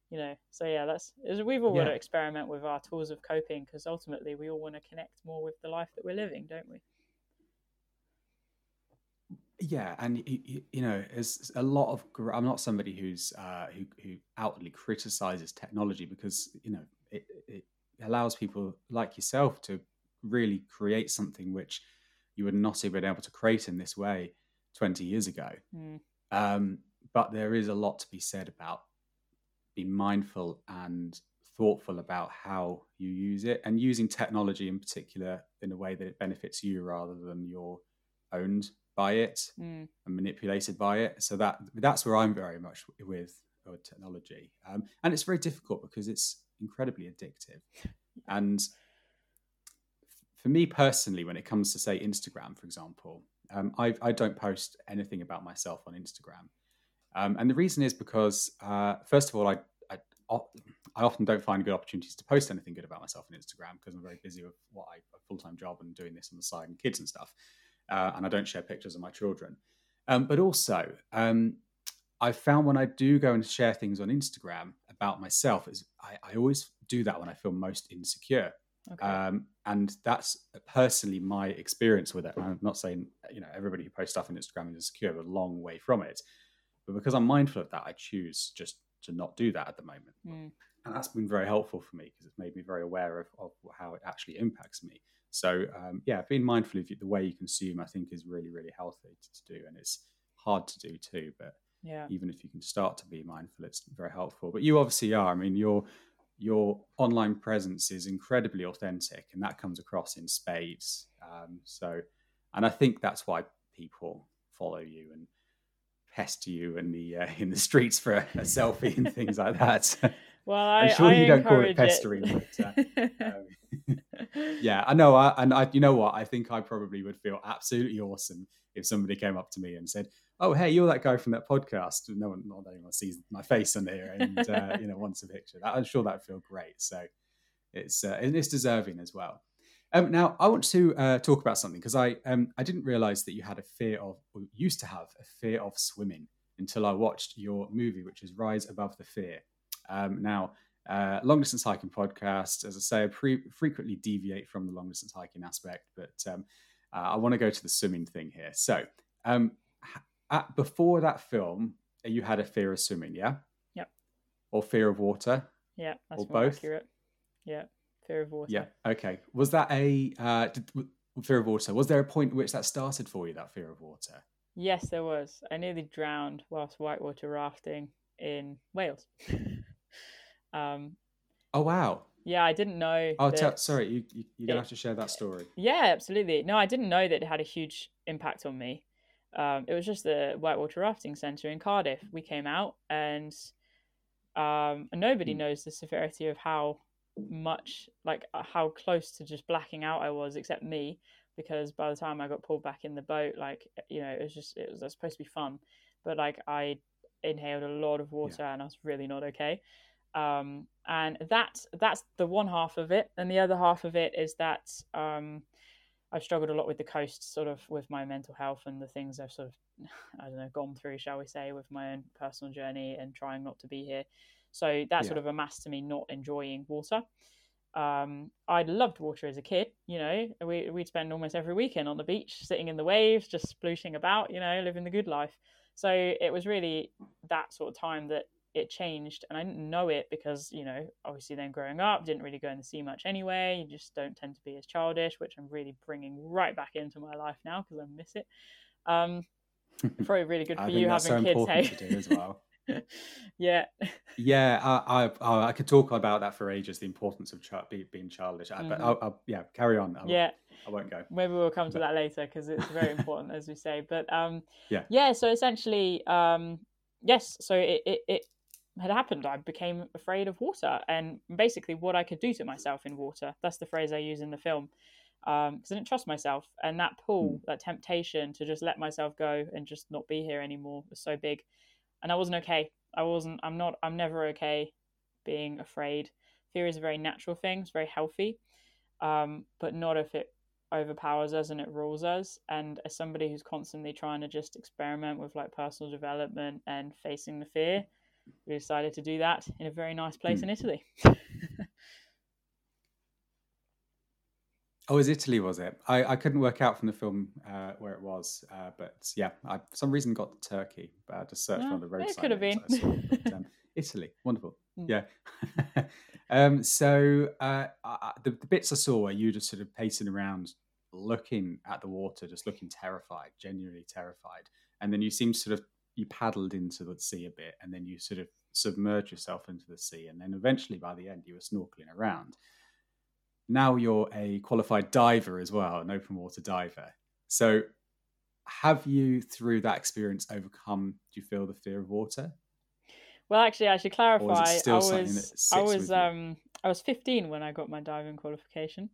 you know, so yeah, that's we've all got to experiment with our tools of coping because ultimately we all want to connect more with the life that we're living, don't we? Yeah, and y- y- you know, there's a lot of. I'm not somebody who's uh, who who outwardly criticizes technology because you know it, it allows people like yourself to really create something which you would not have been able to create in this way 20 years ago. Mm. Um, but there is a lot to be said about being mindful and thoughtful about how you use it and using technology in particular in a way that it benefits you rather than you're owned by it Mm. and manipulated by it. So that that's where I'm very much with, with technology, um, and it's very difficult because it's incredibly addictive. And for me personally, when it comes to say Instagram, for example, um, I, I don't post anything about myself on Instagram, um, and the reason is because uh, first of all, I, I I often don't find good opportunities to post anything good about myself on Instagram because I'm very busy with what I a full time job and doing this on the side and kids and stuff uh, and I don't share pictures of my children. Um, but also, um, I've found when I do go and share things on Instagram about myself, is I, I always do that when I feel most insecure. Okay. Um, and that's personally my experience with it. And I'm not saying you know everybody who posts stuff on Instagram is insecure, but a long way from it. But because I'm mindful of that, I choose just to not do that at the moment. Mm. And that's been very helpful for me because it's made me very aware of, of how it actually impacts me. So um, yeah, being mindful of the way you consume, I think, is really really healthy to, to do, and it's hard to do too. But yeah. even if you can start to be mindful, it's very helpful. But you obviously are. I mean, your your online presence is incredibly authentic, and that comes across in spades. Um, so, and I think that's why people follow you and pester you in the uh, in the streets for a, a selfie and things like that. Well, I, I'm sure I you don't call it pestering, but, uh, um, yeah, I know. I, and I, you know what? I think I probably would feel absolutely awesome if somebody came up to me and said, "Oh, hey, you're that guy from that podcast." No one, not anyone sees my face on here, and uh, you know, wants a picture. I'm sure that'd feel great. So it's uh, and it's deserving as well. Um, now, I want to uh, talk about something because I um, I didn't realize that you had a fear of, or used to have a fear of swimming until I watched your movie, which is Rise Above the Fear. Um, now, uh, long distance hiking podcast, as I say, I pre- frequently deviate from the long distance hiking aspect, but um, uh, I want to go to the swimming thing here. So, um, at, before that film, you had a fear of swimming, yeah? Yep. Or fear of water? yeah, that's Or both? accurate. Yeah, fear of water. Yeah. Okay. Was that a uh, did, fear of water? Was there a point at which that started for you? That fear of water? Yes, there was. I nearly drowned whilst whitewater rafting in Wales. um, Oh wow! yeah, I didn't know. Oh, that- tell, sorry, you, you you're gonna have to share that story. Yeah, absolutely. No, I didn't know that it had a huge impact on me. Um, it was just the Whitewater Rafting Centre in Cardiff. We came out, and um, nobody Hmm. knows the severity of how much, like, uh, how close to just blacking out I was, except me, because by the time I got pulled back in the boat, like, you know, it was just it was supposed to be fun, but like I inhaled a lot of water and I was really not okay um, and that that's the one half of it and the other half of it is that um, i've struggled a lot with the coast sort of with my mental health and the things i've sort of i don't know gone through shall we say with my own personal journey and trying not to be here so that sort Yeah. of amassed to me not enjoying water um, I loved water as a kid. You know, we we'd spend almost every weekend on the beach, sitting in the waves, just splooshing about. You know, living the good life. So it was really that sort of time that it changed, and I didn't know it because you know, obviously, then growing up, didn't really go in the sea much anyway. You just don't tend to be as childish, which I'm really bringing right back into my life now because I miss it. Um, probably really good for you that's so having kids. Hey, to do as well. yeah, Yeah, I, I I could talk about that for ages. The importance of be, being childish. I- But. I'll, I'll, yeah, carry on. I, won't- yeah. I won't go. maybe we'll come to But- that later because it's very important as we say but um Yeah. yeah so essentially um yes so it, it, it had happened i became afraid of water. And basically what i could do to myself in water that's the phrase i use in the film because i didn't trust myself. And that pull that temptation to just let myself go and just not be here anymore was so big. And i wasn't okay. I wasn't i'm not i'm never okay being afraid. Fear is a very natural thing. It's very healthy. Um, but not if it overpowers us and it rules us. And as somebody who's constantly trying to just experiment with like personal development and facing the fear, we decided to do that in a very nice place Hmm. in Italy. Oh, it was Italy, was it? I, I couldn't work out from the film uh, where it was, uh, but yeah, I for some reason got Turkey, but I just searched Ah, one of the it roadside could have I saw, been. but, um, Italy, wonderful. Mm. Yeah. um, so uh, I, I- the, the bits I saw where you just sort of pacing around, looking at the water, just looking terrified, genuinely terrified, and then you seem to sort of you paddled into the sea a bit, and then you sort of submerge yourself into the sea, and then eventually by the end you were snorkeling around. Now you're a qualified diver as well, an open water diver. So, have you, through that experience, overcome? Do you feel the fear of water? well, actually, I should clarify. I was I was um I was 15 when I got my diving qualification.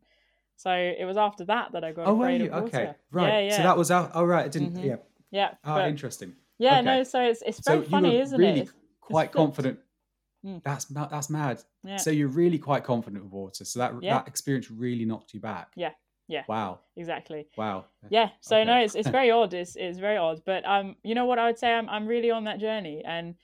So it was after that that I got Oh, afraid of water. Okay, right. Yeah, yeah. So that was out. Oh, right. I didn't. Mhm. Yeah. yeah. Ah, but- interesting. Yeah, okay. no. So it's it's So very you funny, isn't really it? It's- quite flipped. confident. Mm. That's ma- that's mad. Yeah. So you're really quite confident with water. So that Yeah. that experience really knocked you back. Yeah, yeah. Wow. exactly. Wow. Yeah. So no, it's it's very odd. It's it's very odd. But um, you know what I would say? I'm I'm really on that journey, and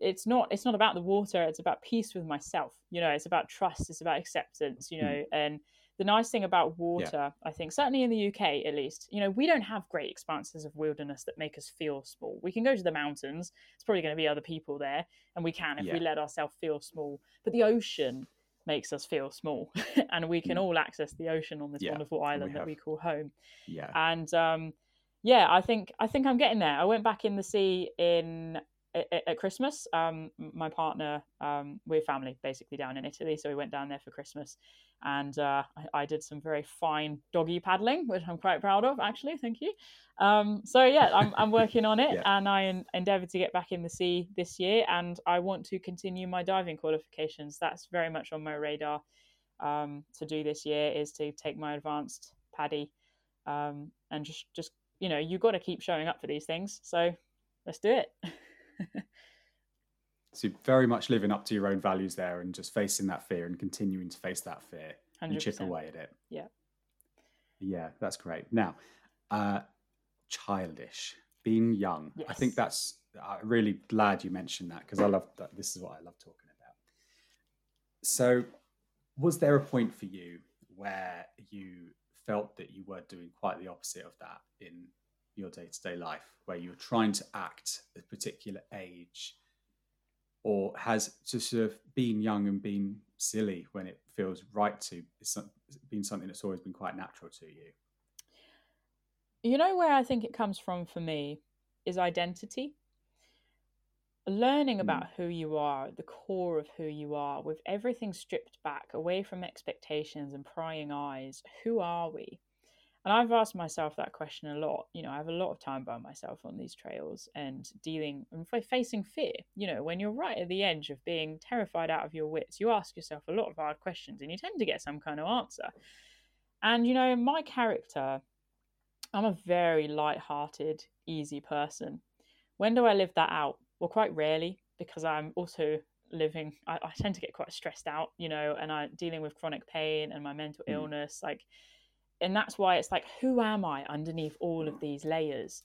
it's not it's not about the water. It's about peace with myself. You know, it's about trust. It's about acceptance. You Hmm. know, and the nice thing about water, I think, certainly in the UK at least, you know, we don't have great expanses of wilderness that make us feel small. We can go to the mountains. It's probably going to be other people there, and we can if we let ourselves feel small. But the ocean makes us feel small, and we can Mm. all access the ocean on this Yeah, wonderful and we island that we call home Yeah. and um, yeah, I think I think I'm getting there. I went back in the sea in at, at Christmas. Um, my partner, um, we're family basically down in Italy, so we went down there for Christmas, and uh, I, I did some very fine doggy paddling, which I'm quite proud of, actually. Thank you. Um, so yeah, I'm I'm working on it, Yeah. and I en- endeavour to get back in the sea this year, and I want to continue my diving qualifications. That's very much on my radar. Um, to do this year is to take my advanced PADI um, and just just you know you got to keep showing up for these things so let's do it So very much living up to your own values there and just facing that fear and continuing to face that fear and chip away at it. Yeah. Yeah, that's great. Now, uh, childish, being young. I think that's, I'm really glad you mentioned that because I love that. This is what I love talking about. So, was there a point for you where you felt that you were doing quite the opposite of that in your day to day life, where you're trying to act a particular age? Or has just sort of being young and being silly when it feels right to some- been something that's always been quite natural to you? you know where i think it comes from for me is identity learning Mm. about who you are, the core of who you are, with everything stripped back, away from expectations and prying eyes. Who are we? And I've asked myself that question a lot. You know, I have a lot of time by myself on these trails and dealing and fa- facing fear. You know, when you're right at the edge of being terrified out of your wits, you ask yourself a lot of hard questions and you tend to get some kind of answer. And, you know, my character, I'm a very light-hearted, easy person. When do I live that out? Well, quite rarely because I'm also living. I, I tend to get quite stressed out, you know, and I'm dealing with chronic pain and my mental Mm. illness. Like, and that's why it's like, who am I underneath all of these layers?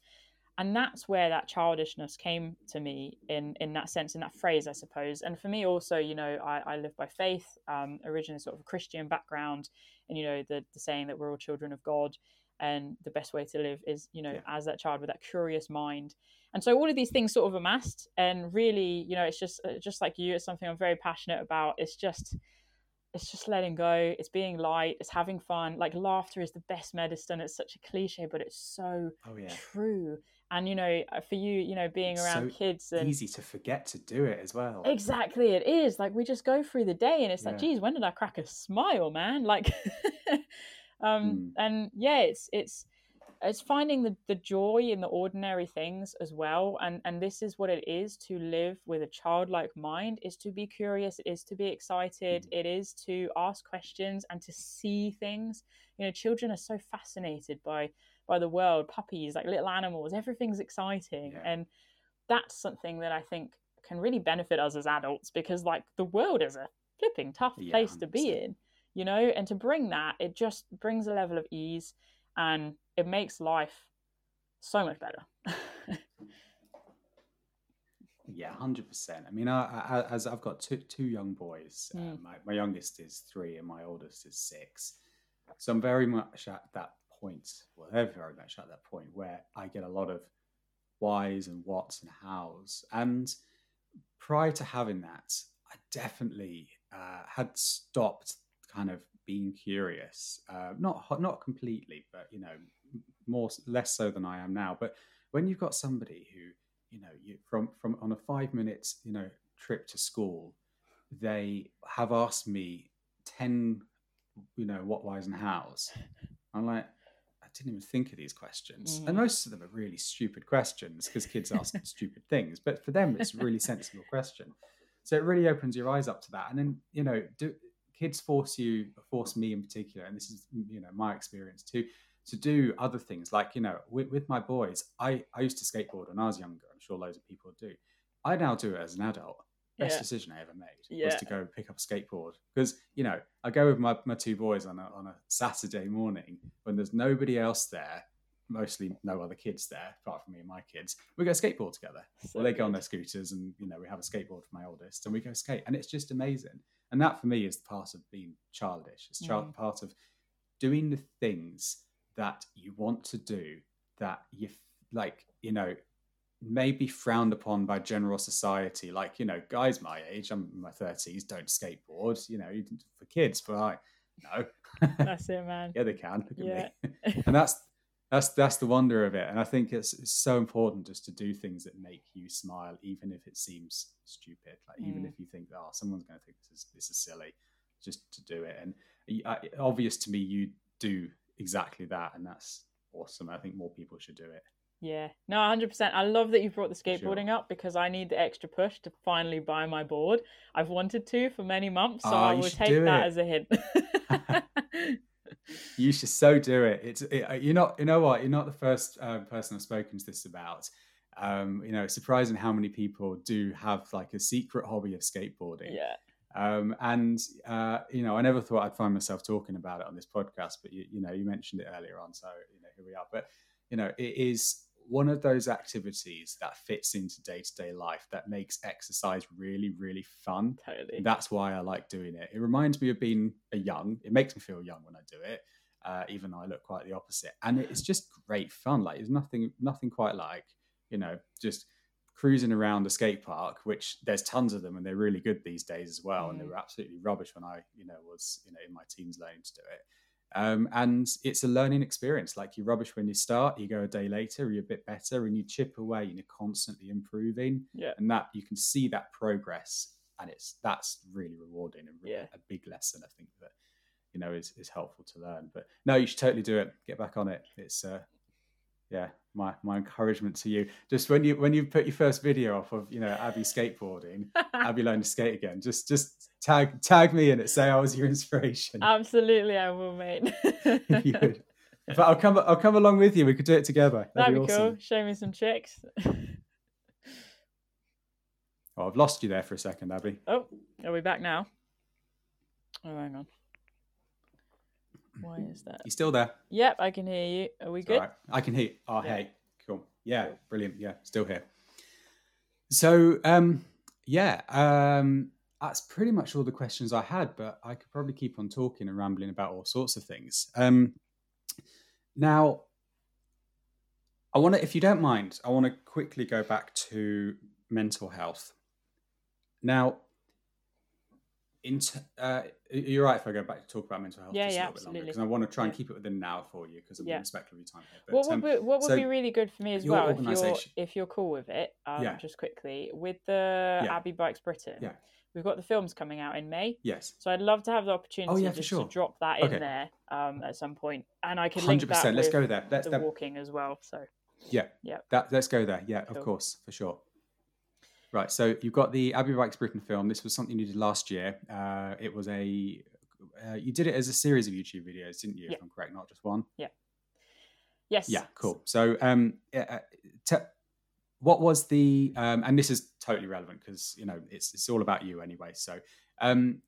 And that's where that childishness came to me in in that sense, in that phrase, I suppose. And for me, also, you know, I, I live by faith, um, originally sort of a Christian background, and you know, the the saying that we're all children of God, and the best way to live is, you know, Yeah. as that child with that curious mind. And so all of these things sort of amassed, and really, you know, it's just uh, just like you, it's something I'm very passionate about. It's just it's just letting go it's being light it's having fun like laughter is the best medicine it's such a cliche but it's so Oh yeah. true and you know uh, for you you know being It's around so kids and Easy to forget to do it as well. exactly it is like we just go through the day and it's like Yeah. geez when did i crack a smile man like um Mm. and yeah it's it's it's finding the, the joy in the ordinary things as well and and this is what it is to live with a childlike mind is to be curious it is to be excited Mm. it is to ask questions and to see things you know children are so fascinated by by the world puppies like little animals everything's exciting Yeah. and that's something that i think can really benefit us as adults because like the world is a flipping tough Yeah, place to be in you know and to bring that it just brings a level of ease and it makes life so much better Yeah, hundred percent. I mean, I, I, as I've got two two young boys. Uh, Mm. my my youngest is three, and my oldest is six. So I'm very much at that point. Well, they're very much at that point where I get a lot of whys and whats and hows. And prior to having that, I definitely uh, had stopped kind of being curious. Uh, not not completely, but you know, more less so than I am now. But when you've got somebody who you know you from from on a five minutes you know trip to school they have asked me 10 you know what whys and hows i'm like i didn't even think of these questions and Mm. most of them are really stupid questions because kids ask stupid things but for them it's a really sensible question so it really opens your eyes up to that and then you know do kids force you force me in particular and this is you know my experience too to do other things. Like you know with, with my boys i i used to skateboard when i was younger i'm sure loads of people do. I now do it as an adult. Best Yeah. decision i ever made was to go pick up a skateboard because you know i go with my, my two boys on a, on a saturday morning when there's nobody else there mostly no other kids there apart from me and my kids. We go skateboard together. So well, they go on their scooters and you know we have a skateboard for my oldest and we go skate and it's just amazing. And that for me is part of being childish. It's child, Mm. part of doing the things that you want to do that you f- like you know may be frowned upon by general society. Like you know guys my age i'm in my 30s don't skateboard you know for kids but i no. That's it man. Yeah they can look Yeah. at me. And that's that's that's the wonder of it and i think it's, it's so important just to do things that make you smile even if it seems stupid like even Mm. if you think oh someone's going to think this is this is silly just to do it and I- obvious to me you do exactly that and that's awesome i think more people should do it Yeah, no, 100%. I love that you brought the For sure. skateboarding up because I need the extra push to finally buy my board. I've wanted to for many months, so Ah, I will take that as a hint. you should so do it. It's it, uh, you're not you know what you're not the first uh, person I've spoken to this about. Um, you know, it's surprising how many people do have like a secret hobby of skateboarding. yeah, Um, and uh, you know, I never thought I'd find myself talking about it on this podcast, but you, you know, you mentioned it earlier on, so you know, here we are. But you know, it is one of those activities that fits into day to day life that makes exercise really, really fun. totally. That's why I like doing it. It reminds me of being a young. It makes me feel young when I do it, uh, even though I look quite the opposite. And it's just great fun. Like there's nothing, nothing quite like you know just cruising around a skate park, which there's tons of them and they're really good these days as well. And they Mm. were absolutely rubbish when I, you know, was you know in my teens learning to do it. Um, and it's a learning experience. Like you're rubbish when you start, you go a day later, you're a bit better, and you chip away, and you're constantly improving. Yeah. And that you can see that progress, and it's that's really rewarding and really Yeah. a big lesson. I think that you know is is helpful to learn. But no, you should totally do it. Get back on it. It's uh, yeah, my my encouragement to you. Just when you when you put your first video off of you know Abbie skateboarding, Abbie learning to skate again. Just just tag tag me in it. Say I was your inspiration. Absolutely, I will, mate. If you would. But I'll come I'll come along with you. We could do it together. That'd be awesome. cool. Show me some tricks. Oh, I've lost you there for a second, Abbie. oh, are we back now? Oh, hang on. Why is that? You still there? Yep, I can hear you. Are we It's good? right. I can hear. Oh, Yeah. hey, cool. Yeah, Cool. brilliant. Yeah, still here. So, um, yeah, um, that's pretty much all the questions I had, but I could probably keep on talking and rambling about all sorts of things. Um, now, I want to, if you don't mind, I want to quickly go back to mental health. Now, in t- uh, you're right if I go back to talk about mental health Yeah, just yeah, a little bit longer absolutely. because I want to try and keep it within an hour for you because I'm Yeah. respectful of your time here. But, What would, um, be, what would so be really good for me as well, if you're if you're cool with it, um, Yeah. just quickly with the Yeah. Abbie Bikes Britain. Yeah. We've got the films coming out in May, yes, so I'd love to have the opportunity Oh, just sure. to drop that in Okay. there um, at some point, and I could link that. Let's go there. Let's the that, walking as well. So yeah, Yeah. That let's go there. Yeah, of course, for sure. Right. So you've got the Abbie Bikes Britain film. This was something you did last year. Uh, it was a uh, you did it as a series of YouTube videos, didn't you? Yeah. If I'm correct, not just one. Yeah. Yes, Yeah, cool. So, um, yeah, uh, te- what was the um, and this is totally relevant because you know it's it's all about you anyway. So, um,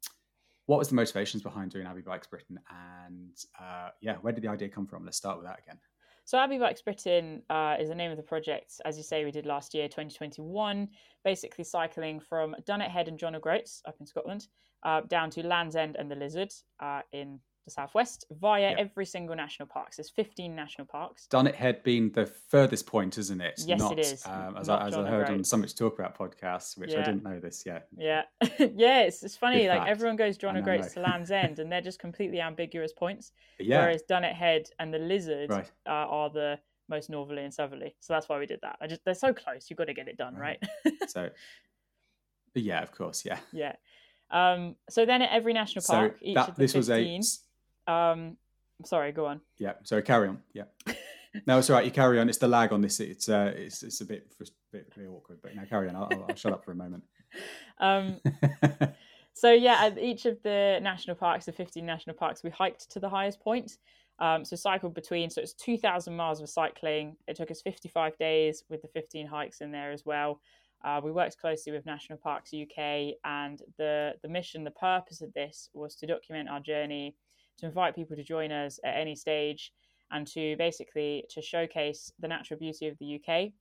what was the motivations behind doing Abbie Bikes Britain, and uh, yeah, where did the idea come from? Let's start with that again. So Abbie Bikes Britain uh, is the name of the project. As you say, we did last year, 2021, basically cycling from Dunnet Head and John O'Groats up in Scotland uh, down to Land's End and the Lizard uh, in the southwest via Yeah. every single national park. So there's 15 national parks. Dunnet Head being the furthest point, isn't it? Yes, it not, is. Um, as I, as I heard on O'Groats. so much talk about podcasts, which I didn't know this yet. Yeah, yeah, it's, it's funny. Good like fact. everyone goes John O'Groats to Land's End, and they're just completely ambiguous points. Yeah, Whereas Dunnet Head and the Lizard right. uh, are the most northerly and southerly. So that's why we did that. I just they're so close. You've got to get it done, Right. right? So, yeah, of course, yeah. Yeah. Um, so then at every national So park, each that of the this 15, was a um, sorry, go on. Yeah. So carry on. Yeah. no, it's all right. You carry on. It's the lag on this. It's uh, it's it's a bit bit, bit awkward. But now carry on. I'll, I'll, I'll shut up for a moment. Um, so yeah, at each of the national parks, the 15 national parks, we hiked to the highest point. Um, so cycled between, so it's 2,000 miles of cycling. It took us 55 days with the 15 hikes in there as well. Uh, we worked closely with National Parks UK, and the the mission, the purpose of this was to document our journey, to invite people to join us at any stage, and to basically to showcase the natural beauty of the UK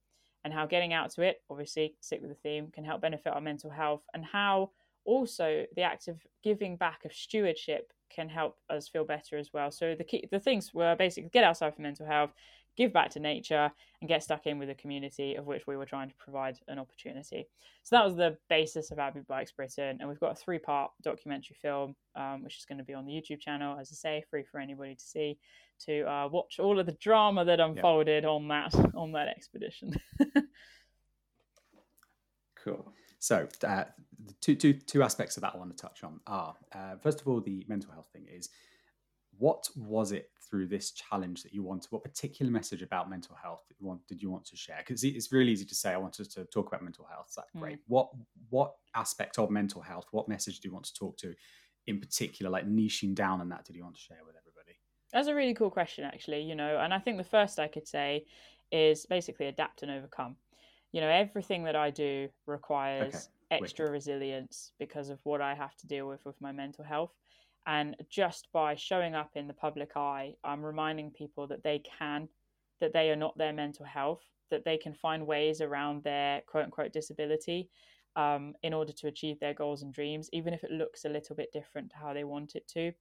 and how getting out to it, obviously stick with the theme, can help benefit our mental health, and how also the act of giving back of stewardship can help us feel better as well. So the key, the things were basically get outside for mental health, give back to nature, and get stuck in with a community of which we were trying to provide an opportunity. So that was the basis of Abbie Bikes Britain, and we've got a three-part documentary film, um, which is going to be on the YouTube channel, as I say, free for anybody to see, to uh, watch all of the drama that unfolded on that on that expedition. Cool. So, uh, the two, two, two aspects of that I want to touch on are uh, first of all, the mental health thing is what was it through this challenge that you wanted? What particular message about mental health did you want, did you want to share? Because it's really easy to say, I wanted to talk about mental health. That's hmm. great. What, what aspect of mental health, what message do you want to talk to in particular, like niching down on that, did you want to share with everybody? That's a really cool question, actually. You know, and I think the first I could say is basically adapt and overcome. You know, everything that I do requires extra resilience because of what I have to deal with with my mental health. And just by showing up in the public eye, I'm reminding people that they can, that they are not their mental health, that they can find ways around their quote unquote disability um, in order to achieve their goals and dreams, even if it looks a little bit different to how they want it to.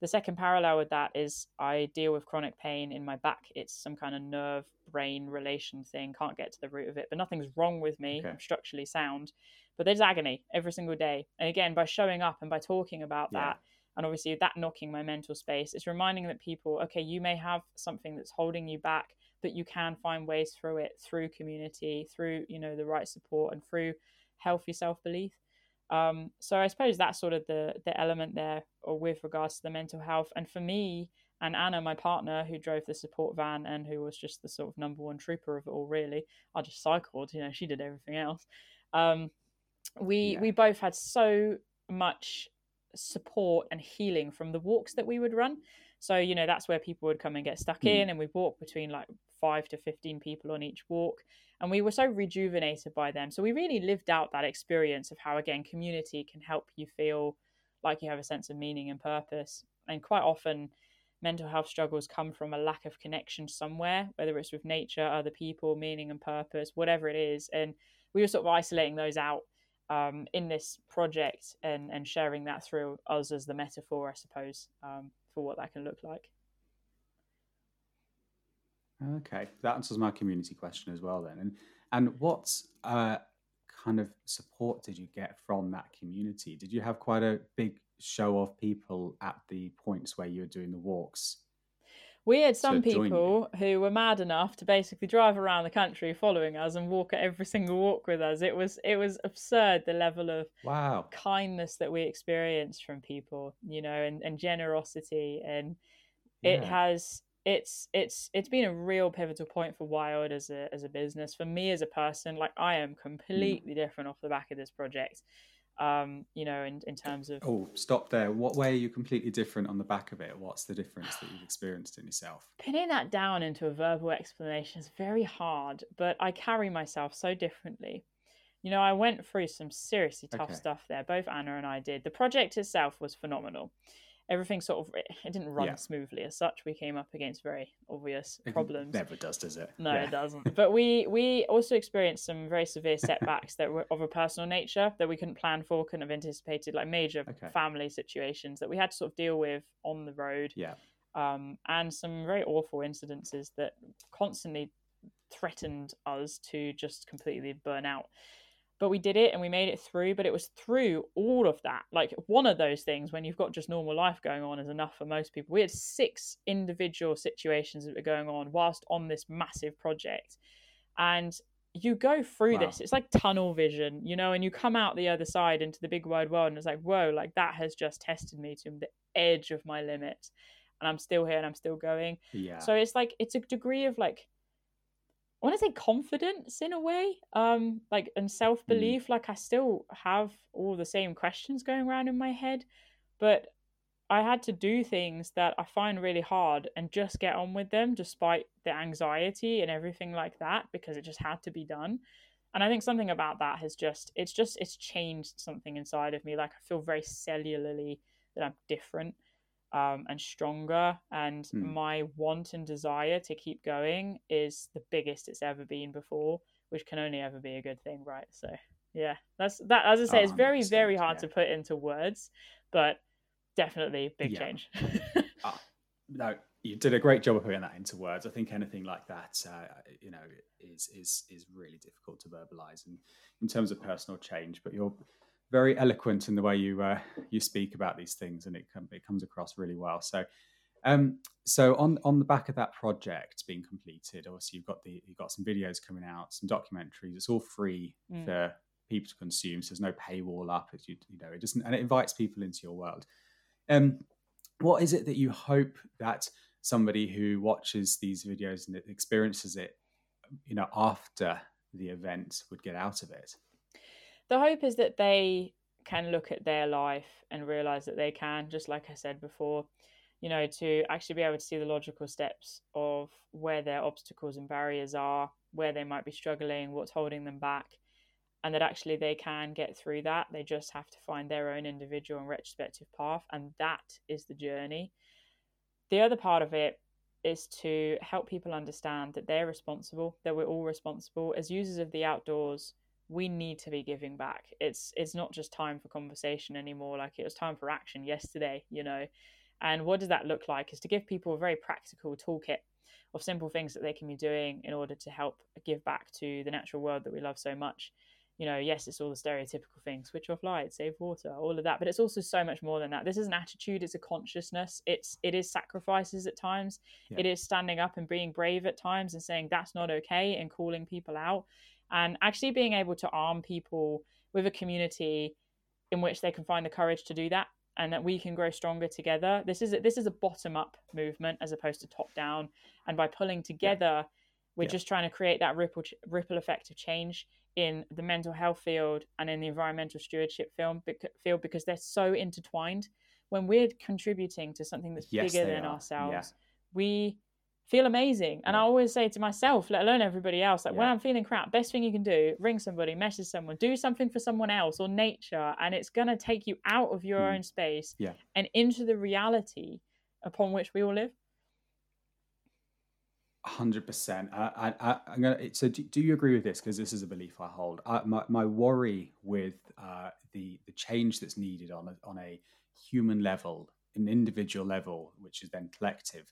The second parallel with that is I deal with chronic pain in my back. It's some kind of nerve brain relation thing. Can't get to the root of it, but nothing's wrong with me. Okay. I'm structurally sound, but there's agony every single day. And again, by showing up and by talking about Yeah. that and obviously that knocking my mental space it's reminding that people okay you may have something that's holding you back but you can find ways through it through community through you know the right support and through healthy self-belief um, so i suppose that's sort of the the element there or with regards to the mental health and for me and Anna, my partner, who drove the support van and who was just the sort of number one trooper of it all, really. I just cycled, you know, she did everything else. Um, we yeah. we both had so much support and healing from the walks that we would run. So, you know, that's where people would come and get stuck mm. in, and we'd walk between like five to 15 people on each walk. And we were so rejuvenated by them. So, we really lived out that experience of how, again, community can help you feel like you have a sense of meaning and purpose. And quite often, mental health struggles come from a lack of connection somewhere, whether it's with nature, other people, meaning and purpose, whatever it is. And we were sort of isolating those out um, in this project and, and sharing that through us as the metaphor, I suppose, um, for what that can look like. Okay, that answers my community question as well. Then, and and what uh, kind of support did you get from that community? Did you have quite a big show of people at the points where you were doing the walks? We had some people who were mad enough to basically drive around the country following us and walk at every single walk with us. It was it was absurd the level of wow kindness that we experienced from people, you know, and, and generosity and yeah. it has it's it's it's been a real pivotal point for Wild as a as a business. For me as a person, like I am hmm. completely mm. different off the back of this project um, you know, in, in terms of. Oh, stop there. What way are you completely different on the back of it? What's the difference that you've experienced in yourself? Pinning that down into a verbal explanation is very hard, but I carry myself so differently. You know, I went through some seriously tough okay. stuff there. Both Anna and I did. The project itself was phenomenal everything sort of it didn't run yeah. smoothly as such. We came up against very obvious problems. It never does, does it? No, yeah. it doesn't. but we we also experienced some very severe setbacks that were of a personal nature that we couldn't plan for, couldn't have anticipated, like major okay. family situations that we had to sort of deal with on the road. Yeah. Um, and some very awful incidences that constantly threatened us to just completely burn out but we did it and we made it through but it was through all of that. Like one of those things when you've got just normal life going on is enough for most people. We had six individual situations that were going on whilst on this massive project. And you go through wow. this. It's like tunnel vision you know and you come out the other side into the big wide world and it's like whoa like that has just tested me to the edge of my limits. And i'm still here and i'm still going. Yeah. So it's like it's a degree of like I want to say confidence in a way, um, like and self belief. Mm. Like I still have all the same questions going around in my head, but I had to do things that I find really hard and just get on with them despite the anxiety and everything like that because it just had to be done. And I think something about that has just it's just it's changed something inside of me. Like I feel very cellularly that I'm different um, and stronger. And mm. my want and desire to keep going is the biggest it's ever been before, which can only ever be a good thing, right? So yeah, that's that. As I say, oh, it's very very hard yeah. to put into words, but definitely big yeah. change. uh, no, you did a great job of putting that into words. I think anything like that, uh, you know, is is is really difficult to verbalize, and in terms of personal change. But you're very eloquent in the way you uh, you speak about these things, and it com- it comes across really well. So, um, so on on the back of that project being completed, obviously you've got the you've got some videos coming out, some documentaries. It's all free mm. for people to consume. So there's no paywall up. It's, you, you know, it doesn't, and it invites people into your world. Um, what is it that you hope that somebody who watches these videos and experiences it, you know, after the event would get out of it? The hope is that they can look at their life and realize that they can, just like I said before, you know, to actually be able to see the logical steps of where their obstacles and barriers are, where they might be struggling, what's holding them back, and that actually they can get through that. They just have to find their own individual and retrospective path, and that is the journey. The other part of it is to help people understand that they're responsible, that we're all responsible as users of the outdoors we need to be giving back. It's it's not just time for conversation anymore. Like it was time for action yesterday, you know. And what does that look like? Is to give people a very practical toolkit of simple things that they can be doing in order to help give back to the natural world that we love so much. you know, yes, it's all the stereotypical things, switch off lights, save water, all of that, but it's also so much more than that. This is an attitude, it's a consciousness, it's it is sacrifices at times, Yeah. it is standing up and being brave at times and saying that's not okay and calling people out, and actually being able to arm people with a community in which they can find the courage to do that and that we can grow stronger together. This is a, this is a bottom up movement as opposed to top down, and by pulling together, we're Yeah. just trying to create that ripple ripple effect of change in the mental health field and in the environmental stewardship film field because they're so intertwined. When we're contributing to something that's Yes, bigger than are. ourselves, Yeah. we feel amazing. And I always say to myself, let alone everybody else, like when I'm feeling crap, best thing you can do, ring somebody, message someone, do something for someone else or nature, and it's gonna take you out of your Mm. own space Yeah. and into the reality upon which we all live. Hundred percent. I, I, I'm gonna. So, do, do you agree with this? Because this is a belief I hold. I, my, my worry with uh, the the change that's needed on a, on a human level, an individual level, which is then collective,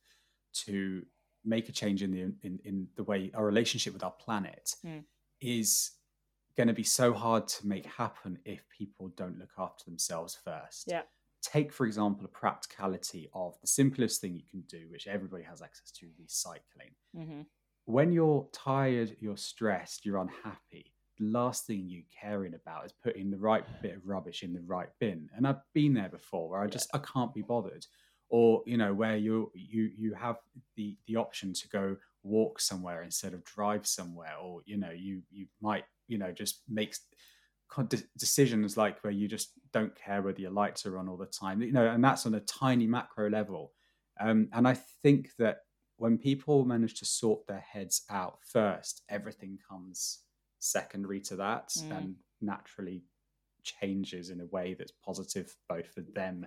to make a change in the in, in the way our relationship with our planet Mm. is going to be so hard to make happen if people don't look after themselves first. Yeah. Take, for example, a practicality of the simplest thing you can do, which everybody has access to, recycling hmm when you're tired, you're stressed, you're unhappy, the last thing you're caring about is putting the right bit of rubbish in the right bin. And I've been there before where I Yeah. just I can't be bothered. Or, you know, where you you you have the the option to go walk somewhere instead of drive somewhere, or you know, you you might, you know, just make decisions like where you just don't care whether your lights are on all the time, you know, and that's on a tiny macro level. Um, and I think that when people manage to sort their heads out first, everything comes secondary to that Mm. and naturally changes in a way that's positive both for them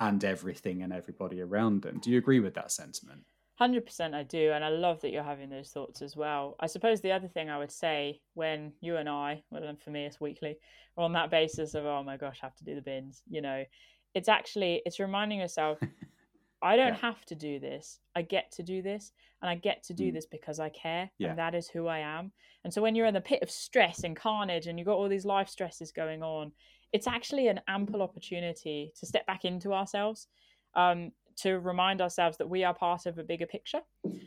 and everything and everybody around them. Do you agree with that sentiment? Hundred percent, I do, and I love that you're having those thoughts as well. I suppose the other thing I would say when you and I, well, and for me it's weekly, are on that basis of oh my gosh, I have to do the bins. You know, it's actually it's reminding yourself, I don't Yeah. have to do this. I get to do this, and I get to do Mm. this because I care, Yeah. and that is who I am. And so when you're in the pit of stress and carnage, and you've got all these life stresses going on, it's actually an ample opportunity to step back into ourselves. Um, to remind ourselves that we are part of a bigger picture.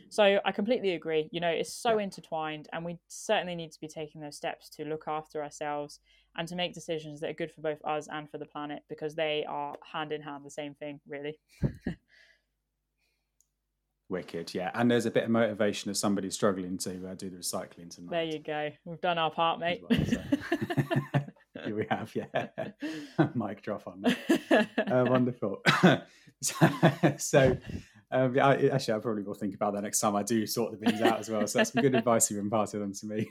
So I completely agree. You know, it's so Yeah. intertwined, and we certainly need to be taking those steps to look after ourselves and to make decisions that are good for both us and for the planet because they are hand in hand the same thing, really. Wicked, yeah. And there's a bit of motivation as somebody struggling to uh, do the recycling tonight. There you go. We've done our part, mate. well, so. We have, yeah. Mic drop on that. uh, wonderful. so, so um, yeah, I, actually, I probably will think about that next time I do sort the bins out as well. So that's some good advice you've imparted on to me.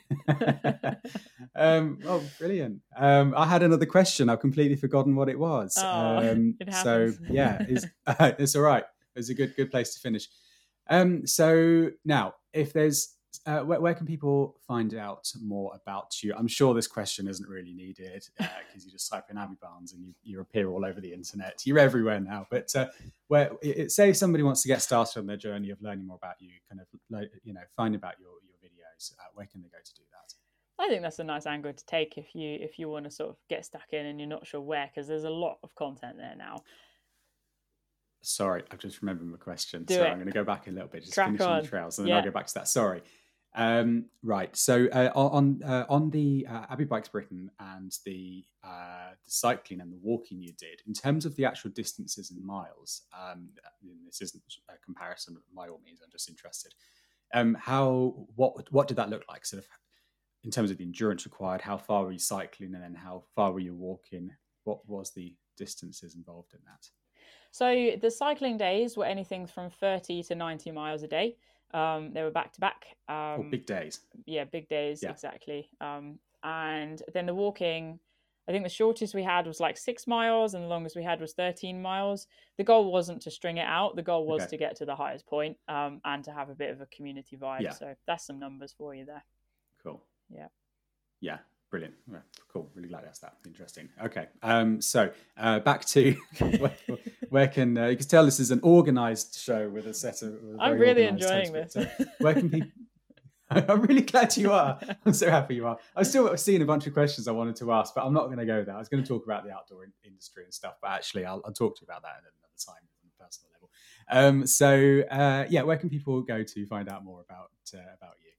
um, oh, brilliant. Um, I had another question. I've completely forgotten what it was. Oh, um, it so yeah, it's, uh, it's all right. It's a good good place to finish. Um, so now, if there's uh, where, where can people find out more about you? I'm sure this question isn't really needed because you just type in Abbie Barnes and you, you appear all over the internet. You're everywhere now. But uh, where, it, say somebody wants to get started on their journey of learning more about you, kind of you know, find about your your videos, uh, where can they go to do that? I think that's a nice angle to take if you if you want to sort of get stuck in and you're not sure where because there's a lot of content there now. Sorry, I've just remembered my question. Do so it. I'm going to go back a little bit, just Crack finish on. the trails, and then Yeah. I'll go back to that. Sorry. Um, right. So uh, on uh, on the uh, Abbie Bikes Britain and the uh, the cycling and the walking you did, in terms of the actual distances in miles, um, this isn't a comparison by all means. I'm just interested. Um, how what what did that look like? Sort of in terms of the endurance required. How far were you cycling, and then how far were you walking? What was the distances involved in that? So the cycling days were anything from 30 to 90 miles a day. Um, they were back to back. oh, big days. yeah, big days Yeah. exactly. Um, and then the walking, I think the shortest we had was like six miles, and the longest we had was 13 miles. The goal wasn't to string it out. The goal was Okay. to get to the highest point, um, and to have a bit of a community vibe. Yeah. So that's some numbers for you there. Cool. Yeah. Yeah. Brilliant. Yeah, cool. Really like that's that. Interesting. Okay. Um, so uh, back to where, where can uh, you can tell this is an organised show with a set of. a I'm really enjoying this. where can people? I'm really glad you are. I'm so happy you are. I've still seen a bunch of questions I wanted to ask, but I'm not going to go there. I was going to talk about the outdoor in- industry and stuff, but actually, I'll, I'll, talk to you about that at another time on a personal level. Um, so, uh, yeah, where can people go to find out more about uh, about you?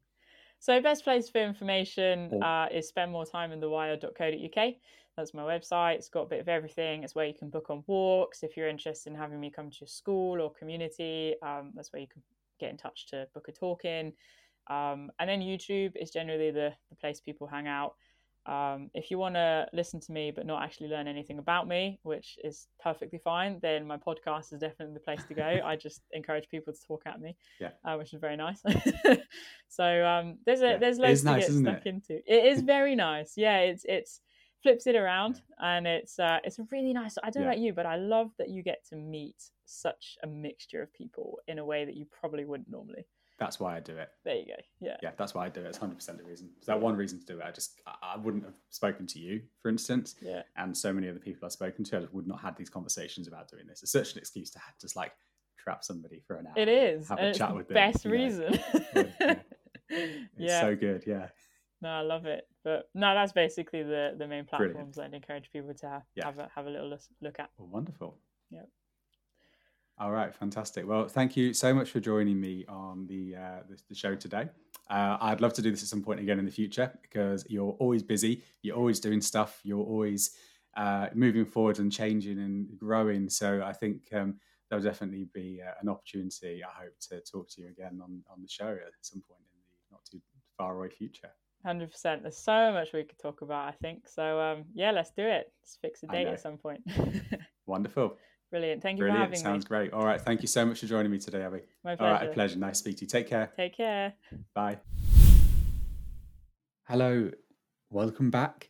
So, best place for information uh, is spend more time in thewild.co.uk. That's my website. It's got a bit of everything. It's where you can book on walks. If you're interested in having me come to your school or community, um, that's where you can get in touch to book a talk in. Um, and then YouTube is generally the, the place people hang out. Um, if you want to listen to me but not actually learn anything about me, which is perfectly fine, then my podcast is definitely the place to go. I just encourage people to talk at me, yeah, uh, which is very nice. so um, there's a yeah. there's loads to nice, get stuck it? into. It is very nice. Yeah, it's it's flips it around and it's uh, it's really nice. I don't yeah. know about you, but I love that you get to meet such a mixture of people in a way that you probably wouldn't normally that's why I do it. There you go. Yeah. Yeah, that's why I do it. It's hundred percent the reason. Is that one reason to do it? I just I wouldn't have spoken to you, for instance. Yeah. And so many other people I've spoken to, I would not have these conversations about doing this. It's such an excuse to have, just like trap somebody for an hour. It is. Have and a chat with them. Best reason. yeah. It's yeah. so good. Yeah. No, I love it. But no, that's basically the the main platforms Brilliant. that I encourage people to have, yeah. have a have a little look at. Well, wonderful. Yeah. All right, fantastic. Well, thank you so much for joining me on the uh, the, the, show today. Uh, I'd love to do this at some point again in the future because you're always busy, you're always doing stuff, you're always uh, moving forward and changing and growing. So I think um, there'll definitely be uh, an opportunity. I hope to talk to you again on on the show at some point in the not too far away future. Hundred percent. There's so much we could talk about. I think so. Um, yeah, let's do it. Let's fix a date at some point. Wonderful. Brilliant. Thank you Brilliant. for having Sounds me. great. All right. Thank you so much for joining me today, Abbie. My pleasure. All right. A pleasure. Nice to speak to you. Take care. Take care. Bye. Hello. Welcome back.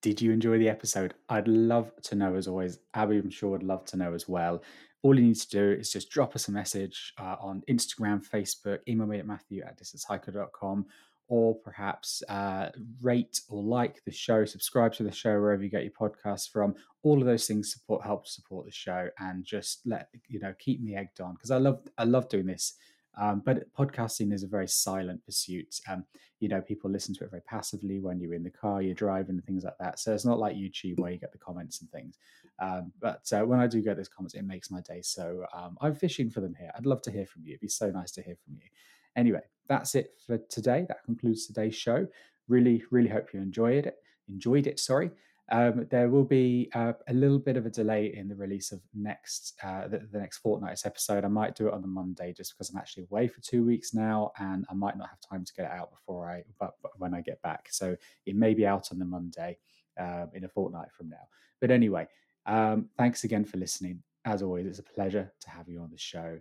Did you enjoy the episode? I'd love to know as always. Abbie, I'm sure would love to know as well. All you need to do is just drop us a message uh, on Instagram, Facebook, email me at matthew at distancehiker.com or perhaps uh, rate or like the show, subscribe to the show wherever you get your podcasts from. All of those things support help support the show and just let you know keep me egged on because I love I love doing this. Um, but podcasting is a very silent pursuit. Um, you know, people listen to it very passively when you're in the car, you're driving, and things like that. So it's not like YouTube where you get the comments and things. Um, but uh, when I do get those comments, it makes my day. So um, I'm fishing for them here. I'd love to hear from you. It'd be so nice to hear from you. Anyway, that's it for today. That concludes today's show. Really, really hope you enjoyed it. Enjoyed it, sorry. Um, there will be uh, a little bit of a delay in the release of next uh, the, the, next fortnight's episode. I might do it on the Monday just because I'm actually away for two weeks now, and I might not have time to get it out before I but, but when I get back. So it may be out on the Monday um, in a fortnight from now. But anyway, um, thanks again for listening. As always, it's a pleasure to have you on the show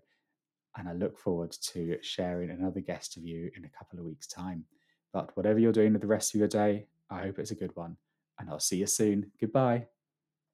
and I look forward to sharing another guest of you in a couple of weeks' time. But whatever you're doing with the rest of your day, I hope it's a good one, and I'll see you soon. Goodbye.